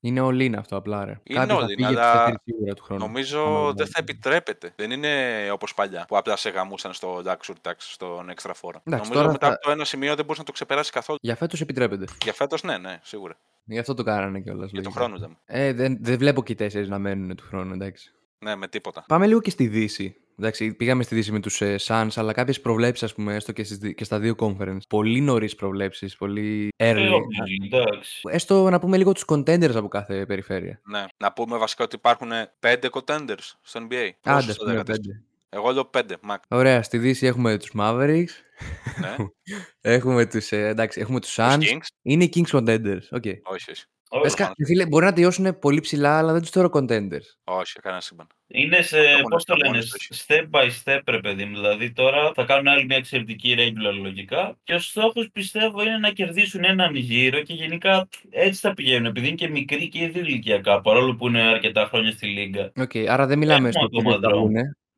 Είναι all in αυτό απλά, ρε. Είναι Κάποιος θα all in, φύγει από τους αλλά τέσσερις σίγουρα του χρόνου. Νομίζω Άμα δεν θα επιτρέπεται. Δεν είναι όπως παλιά που απλά σε γαμούσαν στο luxury tax, στον extra φόρο. Εντάξει, Νομίζω τώρα μετά θα- από το ένα σημείο δεν μπορείς να το ξεπεράσεις καθόλου. Για φέτος επιτρέπεται. Για φέτος, ναι, ναι, σίγουρα. Γι' αυτό το κάνανε κιόλας. Για τον χρόνο λέμε. Ε, δεν, δεν βλέπω και οι τέσσερις να μένουν του χρόνου, εντάξει. Ναι, με τίποτα. Πάμε λίγο και στη Δύση. Εντάξει, πήγαμε στη Δύση με τους ε, Suns, αλλά κάποιες προβλέψεις, ας πούμε, έστω και, στις, δι- και στα δύο conference. Πολύ νωρίς προβλέψεις, πολύ Ε, early. obviously, εντάξει. Έστω να πούμε λίγο τους contenders από κάθε περιφέρεια. Ναι. Να πούμε βασικά ότι υπάρχουν 5 contenders στο NBA. Άντε, Πόσους α το πούμε λέγατε εσείς; πέντε. Εγώ λέω 5, Mac. Ωραία, στη Δύση έχουμε τους Mavericks. ναι. έχουμε τους ε, εντάξει, έχουμε τους Τους Suns. Kings. Είναι οι Kings contenders. Okay. Όχι, όχι. Όχι. Βασικά, φίλε, μπορεί να τελειώσουν πολύ ψηλά, αλλά δεν τους θεωρώ contenders. Όχι, κανένα σύμπαν. Είναι σε, Έχουν πώς το αυτά λένε, μόνοι τους. step by step, ρε παιδί μου. Δηλαδή τώρα θα κάνουν άλλη μια εξαιρετική regular λογικά και ο στόχος πιστεύω είναι να κερδίσουν έναν γύρο και γενικά έτσι θα πηγαίνουν επειδή είναι και μικροί και ήδη ηλικιακά παρόλο που είναι αρκετά χρόνια στη λίγα. Οκ, άρα δεν μιλάμε Έχουμε στο ακόμα contenders που θα δρόμο.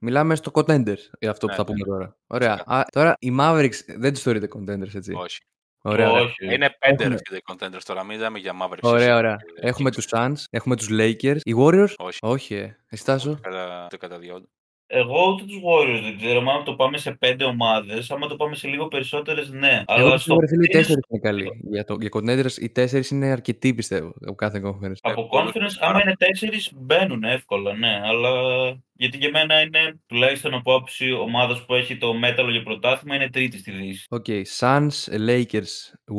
βγούνε. Μιλάμε στο contenders για αυτό που Ναι, θα ναι. πούμε τώρα. Ωραία. Φυσικά. Α, τώρα οι Mavericks δεν τους θεωρείτε contenders, έτσι; Όχι. Ωραία, ωραία. Όχι. Είναι 5 Έχουμε- ρε φίλε οι contenders τώρα. Μιλάμε για Mavericks. Ωραία, εσύ ωραία. και Έχουμε Kings. τους Suns, έχουμε τους Lakers. Οι Warriors, Όχι. όχι, ε. Εσύ Τάσο; Κατά, το κατά διόλου. Εγώ ούτε τους Warriors δεν ξέρω, μα αν το πάμε σε πέντε ομάδες, άμα το πάμε σε λίγο περισσότερες, ναι. Εγώ Αλλά πιστεύω, ρε φίλε, οι είναι τέσσερις είναι καλοί. Για, το, για contenders, οι τέσσερις είναι αρκετοί, πιστεύω, από κάθε conference. Από Ε, conference, πολύ άμα πάρα- είναι τέσσερις, μπαίνουν εύκολα, ναι. Αλλά γιατί για μένα είναι τουλάχιστον από άποψη ομάδας που έχει το μέταλλο για πρωτάθλημα είναι τρίτη στη Δύση. Οκ, Suns, Lakers,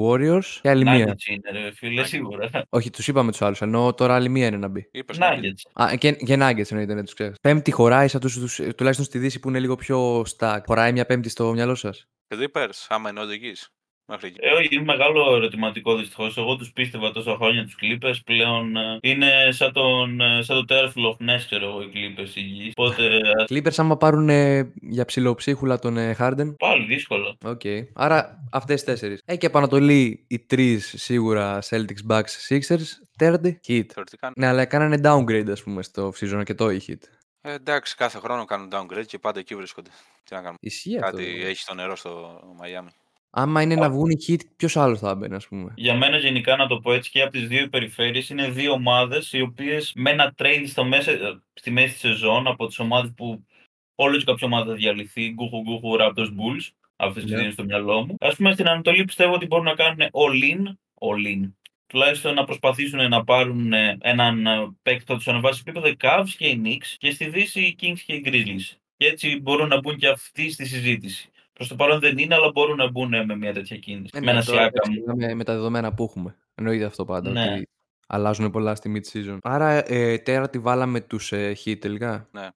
Warriors και άλλη μία. Nuggets είναι, ρε φίλε, Nuggets. σίγουρα. Όχι, τους είπαμε τους άλλους, ενώ τώρα άλλη μία είναι να μπει. Είπες να Nuggets. Α, και, και Nuggets εννοείται, δεν τους ξέρω. Πέμπτη χωράει σαν τους, τους, τουλάχιστον στη Δύση που είναι λίγο πιο stacked. Χωράει μια πέμπτη στο μυαλό σας; Clippers, άμα είναι υγιείς. Μέχρι εκεί. Ε, όχι, είναι μεγάλο ερωτηματικό δυστυχώς. Εγώ τους πίστευα τόσα χρόνια τους Clippers. Πλέον ε, είναι σαν, τον, ε, σαν το τέρας του Loch Ness, ξέρω εγώ, οι Clippers η γη. Οπότε ε, Clippers άμα πάρουν ε, για ψιλοψίχουλα τον ε, Harden; πάλι δύσκολο. Οκ. Άρα αυτές τις τέσσερις. Ε, και από Ανατολή οι τρεις σίγουρα Celtics, Bucks, Sixers. Τέταρτη, Heat. Θεωρητικά. Ναι, αλλά κάνανε downgrade ας πούμε στο season και το η Heat. Ε, εντάξει, κάθε χρόνο κάνουν downgrade και πάντα εκεί βρίσκονται. Τι να κάνουμε. Ισχύει αυτό. Κάτι έχει στο νερό στο Μαϊάμι. Άμα είναι να βγουν οι Heat, ποιος άλλος θα μπαίνει ας πούμε. Για μένα, γενικά, να το πω έτσι και από τις δύο περιφέρειες, είναι δύο ομάδες οι οποίες με ένα trade στο μέσα, ε, στη μέση της σεζόν από τις ομάδες που όλο και κάποια ομάδα θα διαλυθεί, γκούχου γκούχου Raptors Bulls, αυτές τις Ναι. δύο είναι στο μυαλό μου. Α πούμε στην Ανατολή πιστεύω ότι μπορούν να κάνουν all in, all in τουλάχιστον να προσπαθήσουν να πάρουν ε, έναν ε, παίκτη που θα τους ανεβάσει επίπεδο οι Cavs και οι Knicks και στη Δύση οι Kings και οι Grizzlies. Και έτσι μπορούν να μπουν και αυτοί στη συζήτηση. Προς το παρόν δεν είναι, αλλά μπορούν να μπουν με μια τέτοια κίνηση. Ε, με ναι, ένα τώρα, Siakam. εντάξει, με, με τα δεδομένα που έχουμε. Εννοείται αυτό πάντα. Ναι. Ότι αλλάζουν πολλά στη mid-season. Άρα ε, τέταρτη βάλαμε τους ε, Heat τελικά. Ναι.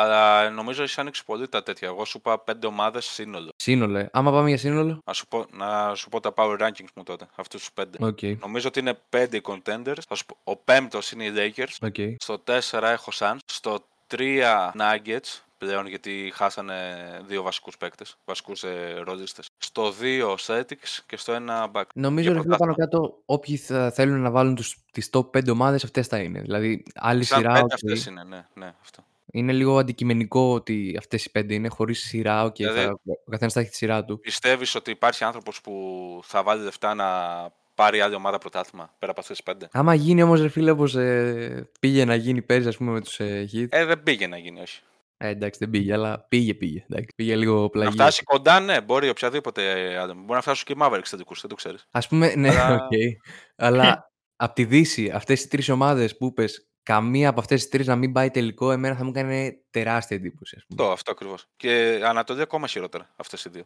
Αλλά νομίζω έχει ανοίξει πολύ τα τέτοια. Εγώ σου είπα πέντε ομάδες σύνολο. Σύνολο. ε. Άμα πάμε για σύνολο. Να σου πω, να σου πω τα power rankings μου τότε, αυτούς τους πέντε. Οκ. Νομίζω ότι είναι πέντε οι contenders. Θα σου πω, ο πέμπτος είναι οι Lakers. Οκ. Στο 4 έχω Suns. Στο 3 Nuggets πλέον γιατί χάσανε δύο βασικούς παίκτες, βασικούς ε, ρολίστες. Στο 2 Celtics και στο 1 Bucks. Νομίζω Για ρε φίλε πάνω πρωτάθλημα. κάτω όποιοι θα θέλουν να βάλουν τους, τις top 5 ομάδες αυτές θα είναι. Δηλαδή άλλη Σαν σειρά πέντε οκ. αυτές είναι, ναι, ναι, αυτό. Είναι λίγο αντικειμενικό ότι αυτές οι πέντε είναι χωρίς σειρά. οκ, Δηλαδή- θα, ο καθένας θα έχει τη σειρά του. Πιστεύεις ότι υπάρχει άνθρωπος που θα βάλει λεφτά να πάρει άλλη ομάδα πρωτάθλημα πέρα από αυτές τις πέντε; Άμα γίνει όμως ρε φίλε όπως ε, πήγε να γίνει πέρυσι ας πούμε με τους ε, Heat. Ε, δεν πήγε να γίνει, όχι. Ε, εντάξει δεν πήγε αλλά πήγε πήγε. Εντάξει, πήγε λίγο Να πλαγί. φτάσει κοντά, ναι, μπορεί οποιαδήποτε ε, άτομο. Μπορεί να φτάσουν και οι Mavericks τελικούς, δεν το ξέρεις. Ας πούμε, ναι, Αλλά- οκ. Αλλά από τη Δύση, αυτές οι τρεις ομάδες που είπες, καμία από αυτές τις τρεις να μην πάει τελικό, εμένα θα μου έκανε τεράστια εντύπωση. Ας πούμε. Αυτό, αυτό ακριβώς. Και Ανατολή ακόμα χειρότερα αυτές οι δύο.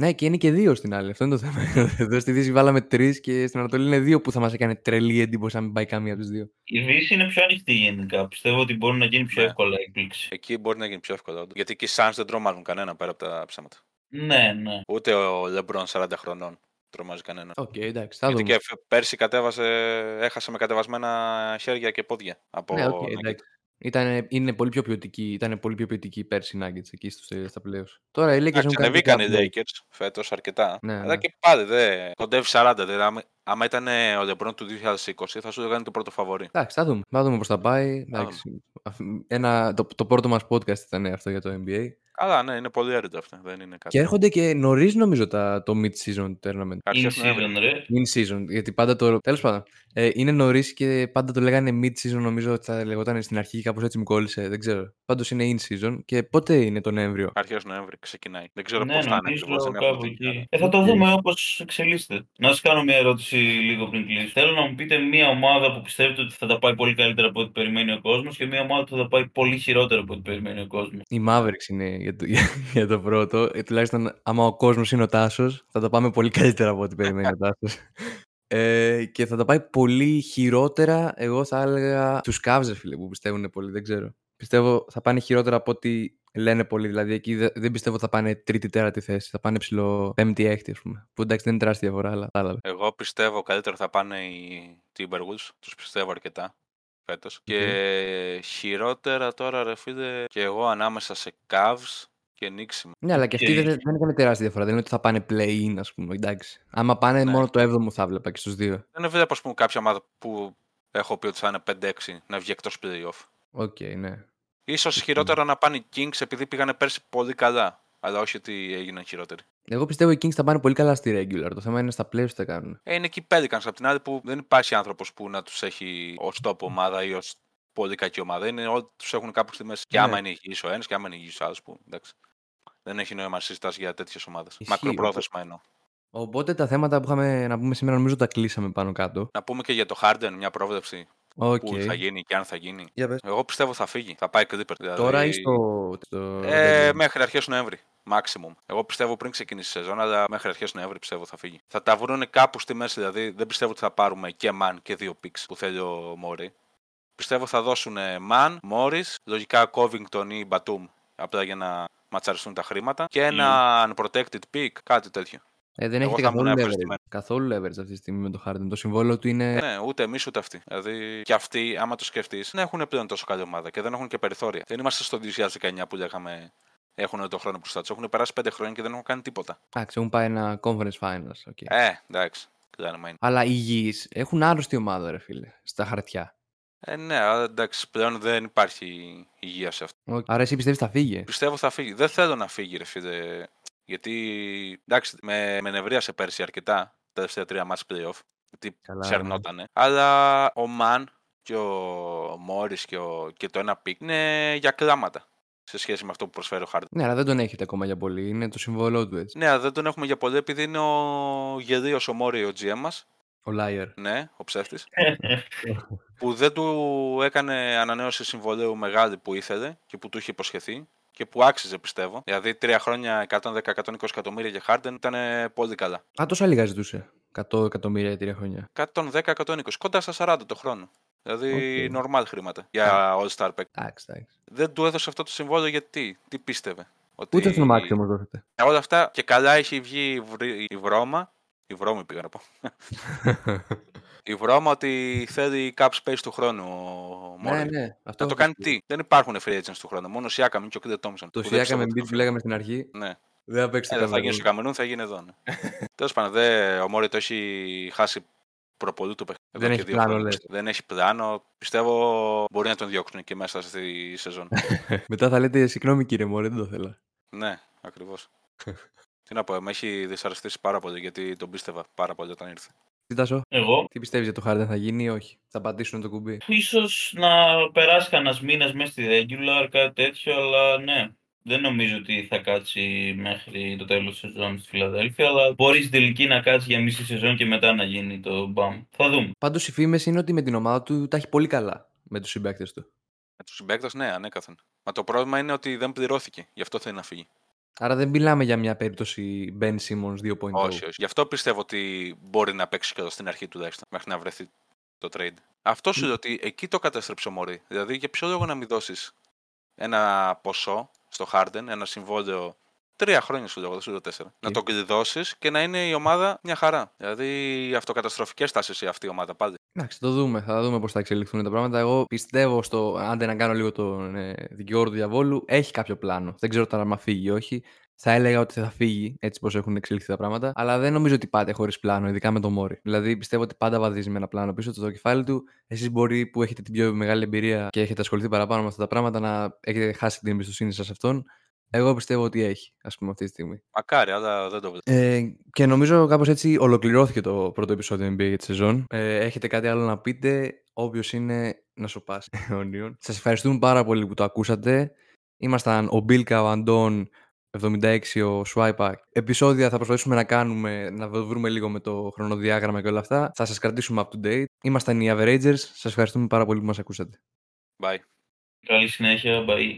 Ναι, και είναι και δύο στην άλλη. Αυτό είναι το θέμα. Εδώ στη Δύση βάλαμε τρεις και στην Ανατολή είναι δύο που θα μας έκανε τρελή εντύπωση αν μην πάει καμία από τις δύο. Η Δύση είναι πιο ανοιχτή γενικά. Πιστεύω ότι μπορεί να γίνει πιο Ναι. εύκολα η έκπληξη. Εκεί μπορεί να γίνει πιο εύκολα. όντως. Γιατί και οι Suns δεν τρομάζουν κανένα πέρα από τα ψέματα. Ναι, ναι. Ούτε ο LeBron 40 χρονών τρομάζει κανέναν. Οκ, εντάξει, θα Γιατί δούμε. και φ- πέρσι κατέβασε, έχασε με κατεβασμένα χέρια και πόδια από Ναι, οκ, Nuggets. εντάξει. Ήτανε, είναι πολύ πιο ποιοτική, ήταν πολύ πιο ποιοτική πέρσι οι Nuggets εκεί στους, στα playoffs. Τώρα οι Lakers Εντάξει, έχουν κάνει ανεβήκαν οι κάποια upgrade. Lakers φέτος αρκετά. Ναι, αλλά ναι. και πάλι δεν. Κοντεύει 40. Δηλαδή, άμα, άμα ήταν ε, ο LeBron του 2020, θα σου έκανε το πρώτο φαβορή. Εντάξει, θα δούμε. Θα δούμε πώς θα πάει. Εντάξει. Αφ- Ένα, το, το πρώτο μας podcast ήταν αυτό για το NBA. Αλλά ναι, είναι πολύ έρητο αυτό. Δεν είναι κάτι. Και έρχονται και νωρίς νομίζω τα, το mid-season tournament. In Αρχές Νοέμβρη. season, ρε. In season. Γιατί πάντα το. Τέλος πάντων. Ε, είναι νωρίς και πάντα το λέγανε mid season. Νομίζω ότι θα λεγόταν στην αρχή. Κάπως έτσι μου κόλλησε. Δεν ξέρω. Πάντως είναι in season. Και πότε είναι το Νοέμβριο; Αρχές Νοέμβρη ξεκινάει. Δεν ξέρω Ναι, πώς θα είναι νομίζω ακριβώς. Δεν έχω κάπου δει. εκεί. Ε, θα το Οκ. δούμε όπως εξελίσσεται. Να σας κάνω μια ερώτηση λίγο πριν κλείσω. Θέλω να μου πείτε μια ομάδα που πιστεύετε ότι θα τα πάει πολύ καλύτερα από ό,τι περιμένει ο κόσμος και μια ομάδα που θα τα πάει πολύ χειρότερα από ό,τι περιμένει ο κόσμος. Η Mavericks είναι για το, για, για το πρώτο. Ε, τουλάχιστον, άμα ο κόσμος είναι ο Τάσος, θα τα πάμε πολύ καλύτερα από ό,τι περιμένει ο Τάσος. Ε, και θα τα πάει πολύ χειρότερα. Εγώ θα έλεγα τους Cavs, ρε φίλε, που πιστεύουν πολύ. Δεν ξέρω. Πιστεύω θα πάνε χειρότερα από ό,τι λένε πολλοί. Δηλαδή εκεί δε- δεν πιστεύω θα πάνε τρίτη-τέταρτη θέση. Θα πάνε ψηλό πέμπτη-έκτη, ας πούμε. Που εντάξει δεν είναι τεράστια διαφορά, αλλά κατάλαβε. Εγώ πιστεύω καλύτερα θα πάνε οι Timberwolves. Τους πιστεύω αρκετά φέτος. Και χειρότερα τώρα, ρε φίλε, και εγώ ανάμεσα σε Cavs και Knicks. Ναι, αλλά και αυτοί Οκ. δεν, δεν έκανε τεράστια διαφορά. Δεν είναι ότι θα πάνε play-in, ας πούμε. Εντάξει. Άμα πάνε Ναι. μόνο το 7ο θα βλέπα και στους δύο. Δεν βλέπω, ας πούμε, κάποια ομάδα που έχω πει ότι θα είναι 5-6 να βγει εκτός playoff. Οκ, ναι. Ίσως χειρότερα να πάνε οι Kings επειδή πήγανε πέρσι πολύ καλά. Αλλά όχι ότι έγιναν χειρότεροι. Εγώ πιστεύω οι Kings θα πάνε πολύ καλά στη regular. Το θέμα είναι στα playoffs τι θα κάνουν. Ε, είναι και οι Pelicans απ' την άλλη που δεν υπάρχει άνθρωπος που να τους έχει ως top ομάδα ή ως πολύ κακή ομάδα. Είναι όλοι τους έχουν κάπου στη μέση. Και Ναι. άμα είναι υγιή ο ένας και άμα είναι υγιή ο άλλος. Που εντάξει. Δεν έχει νόημα συζητάς για τέτοιες ομάδες. Ισχύει, Μακροπρόθεσμα εννοώ. Οπότε τα θέματα που είχαμε να πούμε σήμερα νομίζω τα κλείσαμε πάνω κάτω. Να πούμε και για το Harden μια πρόβλεψη Οκ. που θα γίνει και αν θα γίνει. Για πες. Εγώ πιστεύω θα φύγει. Θα πάει Clippers. Δηλαδή, Τώρα ή στο. στο Ε, deadline? μέχρι αρχές Νοέμβρη. Maximum. Εγώ πιστεύω πριν ξεκινήσει η σεζόν, αλλά μέχρι αρχές Νοέμβρη πιστεύω θα φύγει. Θα τα βρουν κάπου στη μέση, δηλαδή δεν πιστεύω ότι θα πάρουμε και Man και δύο picks που θέλει ο Μόρι. Πιστεύω θα δώσουν Man, Morris, λογικά Covington ή Batum, απλά για να ματσαριστούν τα χρήματα και ένα unprotected pick, κάτι τέτοιο. Ε, δεν εγώ έχετε θα ήμουν καθόλου leverage. ευχαριστημένος. Καθόλου leverage αυτή τη στιγμή με το Harden. Το συμβόλαιο του είναι. Ναι, ούτε εμείς ούτε αυτοί. Δηλαδή και αυτοί, άμα το σκεφτείς, δεν έχουν πλέον τόσο καλή ομάδα και δεν έχουν και περιθώρια. Δεν είμαστε στο 2019 που λέγαμε έχουν το χρόνο μπροστά τους. Έχουν περάσει πέντε χρόνια και δεν έχουν κάνει τίποτα. Εντάξει, έχουν πάει ένα conference finals. OK. Ε, εντάξει. Κλάμα είναι. Αλλά οι υγιείς έχουν άρρωστη ομάδα, ρε φίλε, στα χαρτιά. Ε, ναι, αλλά εντάξει, πλέον δεν υπάρχει υγεία σε αυτό. Οκ. Άρα εσύ πιστεύεις θα φύγει; Πιστεύω θα φύγει. Δεν θέλω να φύγει, ρε φίλε. Γιατί εντάξει, με, με νευρίασε πέρσι αρκετά τα τελευταία τρία μάτς playoff. Γιατί Καλά, σερνότανε. Αλλά ο Μαν και ο Μόρις και, ο- και το ένα pick είναι για κλάματα σε σχέση με αυτό που προσφέρει ο Χάρντεν. Ναι, αλλά δεν τον έχετε ακόμα για πολύ. Είναι το συμβόλαιό του έτσι. Ναι, αλλά δεν τον έχουμε για πολύ επειδή είναι ο γελοίος ο Μόρι ο GM μας Ο Liar. Ναι, ο ψεύτης. που δεν του έκανε ανανέωση συμβολαίου μεγάλη που ήθελε και που του είχε υποσχεθεί και που άξιζε πιστεύω. Δηλαδή τρία χρόνια 110-120 εκατομμύρια για Harden ήταν πολύ καλά. Α, τόσα λίγα ζητούσε. 100 εκατομμύρια για τρία χρόνια. 110-120, κοντά στα 40 το χρόνο. Δηλαδή, OK. normal χρήματα για All-Star παίκτη. Εντάξει, εντάξει. Δεν του έδωσε αυτό το συμβόλαιο γιατί, τι πίστευε. Ότι Ούτε στον Μάξεϊ όμως δώσετε. όλα αυτά και καλά έχει βγει η, βρύ- η βρώμα. Η βρώμη πήγα να πω. η βρώμα ότι θέλει cap space του χρόνου ο ναι, Μόρι. ναι. Αυτό Να το έχω κάνει πει. τι; Δεν υπάρχουν free agents του χρόνου. Μόνο ο Siakam και ο Κλέι Τόμψον. Το Siakam Embiid που λέγαμε στην αρχή Ναι. δεν θα παίξει Ε, το δεν θα γίνει Καμερούν. στο Καμερούν, θα γίνει εδώ. Ναι. Τέλος πάντων, δε, ο Μόρι το έχει χάσει προπολού του παιχνίδι. Δεν εδώ και έχει δύο πλάνο, χρόνια. λες. Δεν έχει πλάνο. Πιστεύω μπορεί να τον διώξουν και μέσα στη σεζόν. Μετά θα λέτε συγγνώμη κύριε Μόρε, δεν το θέλω. ναι, ακριβώς. τι να πω, με έχει δυσαρεστήσει πάρα πολύ γιατί τον πίστευα πάρα πολύ όταν ήρθε. Τι Τάσο, Εγώ; τι πιστεύεις για το Harden θα γίνει ή όχι; Θα πατήσουν το κουμπί; Ίσως να περάσει κανένας μήνας μέσα στη regular, κάτι τέτοιο, αλλά ναι. Δεν νομίζω ότι θα κάτσει μέχρι το τέλος της σεζόν στη Φιλαδέλφια, αλλά μπορεί στην τελική να κάτσει για μισή σεζόν και μετά να γίνει το μπαμ. Θα δούμε. Πάντως οι φήμες είναι ότι με την ομάδα του τα έχει πολύ καλά με τους συμπαίκτες του. Με τους συμπαίκτες, ναι, ανέκαθεν. Μα το πρόβλημα είναι ότι δεν πληρώθηκε. Γι' αυτό θέλει να φύγει. Άρα δεν μιλάμε για μια περίπτωση Ben Simmons 2.0. Όχι, όχι. Γι' αυτό πιστεύω ότι μπορεί να παίξει και στην αρχή τουλάχιστον μέχρι να βρεθεί το trade. Αυτό σου λέω ότι εκεί το κατέστρεψε ο Μωρή. Δηλαδή, για ποιο λόγο να μην δώσεις ένα ποσό στο Harden, ένα συμβόλαιο. Τρία χρόνια σου λέω, δεν σου λέω τέσσερα. Να το κλειδώσει και να είναι η ομάδα μια χαρά. Δηλαδή, αυτοκαταστροφικές τάσεις αυτή η ομάδα πάλι. Εντάξει, θα το δούμε. Θα δούμε πώς θα εξελιχθούν τα πράγματα. Εγώ πιστεύω στο. Άντε να κάνω λίγο τον ε, δικηγόρο του διαβόλου. Έχει κάποιο πλάνο. Δεν ξέρω τώρα αν φύγει ή όχι. Θα έλεγα ότι θα φύγει έτσι πώ έχουν εξελιχθεί τα πράγματα. Αλλά δεν νομίζω ότι πάτε χωρίς πλάνο, ειδικά με τον Μόρι. Δηλαδή πιστεύω ότι πάντα βαδίζει με ένα πλάνο πίσω το κεφάλι του. Εσείς μπορεί που έχετε την πιο μεγάλη εμπειρία και έχετε ασχοληθεί παραπάνω με αυτά τα πράγματα να έχετε χάσει την εμπιστοσύνη σας σε αυτόν. Εγώ πιστεύω ότι έχει, ας πούμε, αυτή τη στιγμή. Μακάρι, αλλά δεν το βλέπω. Ε, και νομίζω κάπως έτσι ολοκληρώθηκε το πρώτο επεισόδιο NBA για τη σεζόν. Ε, έχετε κάτι άλλο να πείτε, όποιος είναι να σου πάσει αιωνίων. Σας ευχαριστούμε πάρα πολύ που το ακούσατε. Ήμασταν ο Μπίλκα, ο Αντών, 76 ο Σουάιπα. Επισόδια θα προσπαθήσουμε να κάνουμε, να το βρούμε λίγο με το χρονοδιάγραμμα και όλα αυτά. Θα σας κρατήσουμε up to date. Ήμασταν οι Averagers. Σας ευχαριστούμε πάρα πολύ που μας ακούσατε. Bye. Καλή συνέχεια, bye.